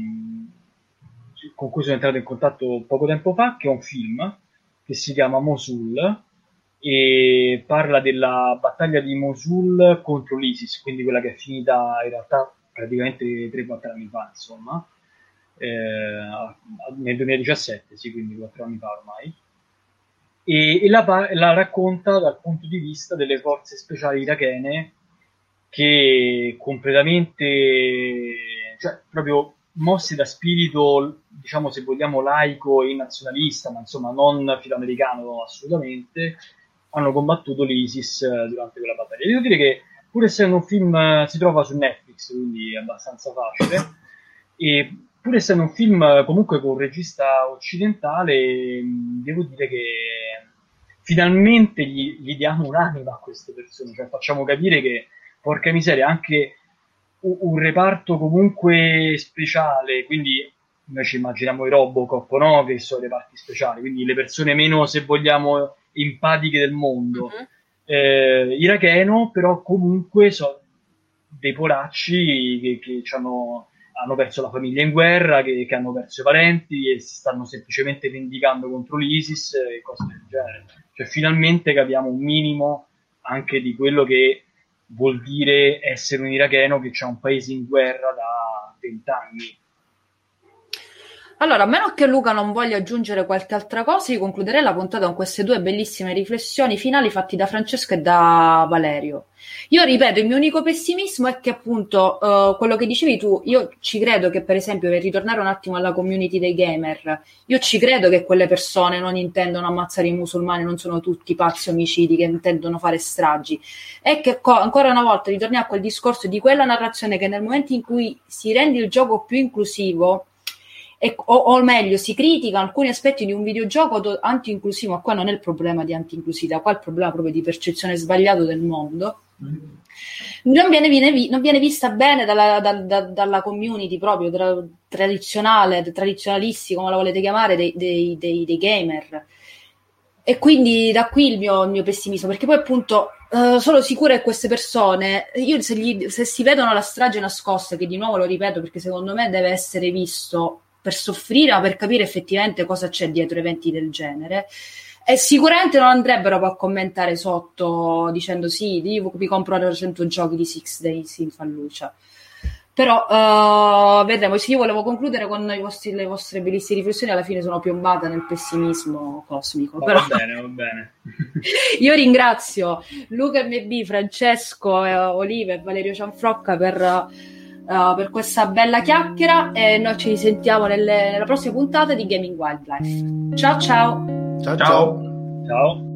con cui sono entrato in contatto poco tempo fa, che è un film che si chiama Mosul e parla della battaglia di Mosul contro l'ISIS, quindi quella che è finita in realtà praticamente 3-4 anni fa, insomma, eh, nel 2017, sì, quindi 4 anni fa ormai. E, e la, la, racconta dal punto di vista delle forze speciali irachene che completamente, cioè proprio mossi da spirito, diciamo se vogliamo, laico e nazionalista, ma insomma non filoamericano assolutamente, hanno combattuto l'ISIS eh, durante quella battaglia. Devo dire che, pur essendo un film, eh, si trova su Netflix, quindi è abbastanza facile, e pur essendo un film eh, comunque con un regista occidentale, mm, devo dire che finalmente gli, gli diamo un'anima a queste persone, cioè facciamo capire che, porca miseria, anche un reparto comunque speciale, quindi noi ci immaginiamo i Robocop, no? Che sono i reparti speciali, quindi le persone meno, se vogliamo, empatiche del mondo. Uh-huh. Eh, iracheno, però comunque sono dei polacci che, che hanno, hanno, perso la famiglia in guerra, che, che, hanno perso i parenti e si stanno semplicemente vendicando contro l'ISIS e cose del genere. Cioè, finalmente capiamo un minimo anche di quello che vuol dire essere un iracheno che c'è un paese in guerra da vent'anni. Allora, a meno che Luca non voglia aggiungere qualche altra cosa, io concluderei la puntata con queste due bellissime riflessioni finali fatte da Francesco e da Valerio. Io ripeto, il mio unico pessimismo è che appunto uh, quello che dicevi tu, io ci credo che per esempio, per ritornare un attimo alla community dei gamer, io ci credo che quelle persone non intendono ammazzare i musulmani, non sono tutti pazzi omicidi che intendono fare stragi. E che co- ancora una volta ritorniamo a quel discorso di quella narrazione che nel momento in cui si rende il gioco più inclusivo, e, o, o, meglio, si critica alcuni aspetti di un videogioco do, anti-inclusivo, ma qua non è il problema di anti-inclusività, qua è il problema proprio di percezione sbagliata del mondo. Non viene, viene, non viene, vista bene dalla, da, da, dalla community proprio tra, tradizionale, tradizionalisti, come la volete chiamare, dei, dei, dei, dei gamer. E quindi da qui il mio, il mio pessimismo, perché poi appunto uh, sono sicura che queste persone, io se, gli, se si vedono la strage nascosta, che di nuovo lo ripeto perché secondo me deve essere visto per soffrire, ma per capire effettivamente cosa c'è dietro eventi del genere. E sicuramente non andrebbero poi a commentare sotto dicendo sì, io mi compro 100 giochi di Six Days in Fallucia. Però uh, vedremo. Io volevo concludere con vostri, le vostre bellissime riflessioni. Alla fine sono piombata nel pessimismo cosmico. Va, però... va bene, va bene. io ringrazio Luca MB, Francesco, eh, Olive e Valerio Cianfrocca per uh, per questa bella chiacchiera e noi ci risentiamo nelle, nella prossima puntata di Gaming Wildlife. Ciao ciao! Ciao ciao! Ciao!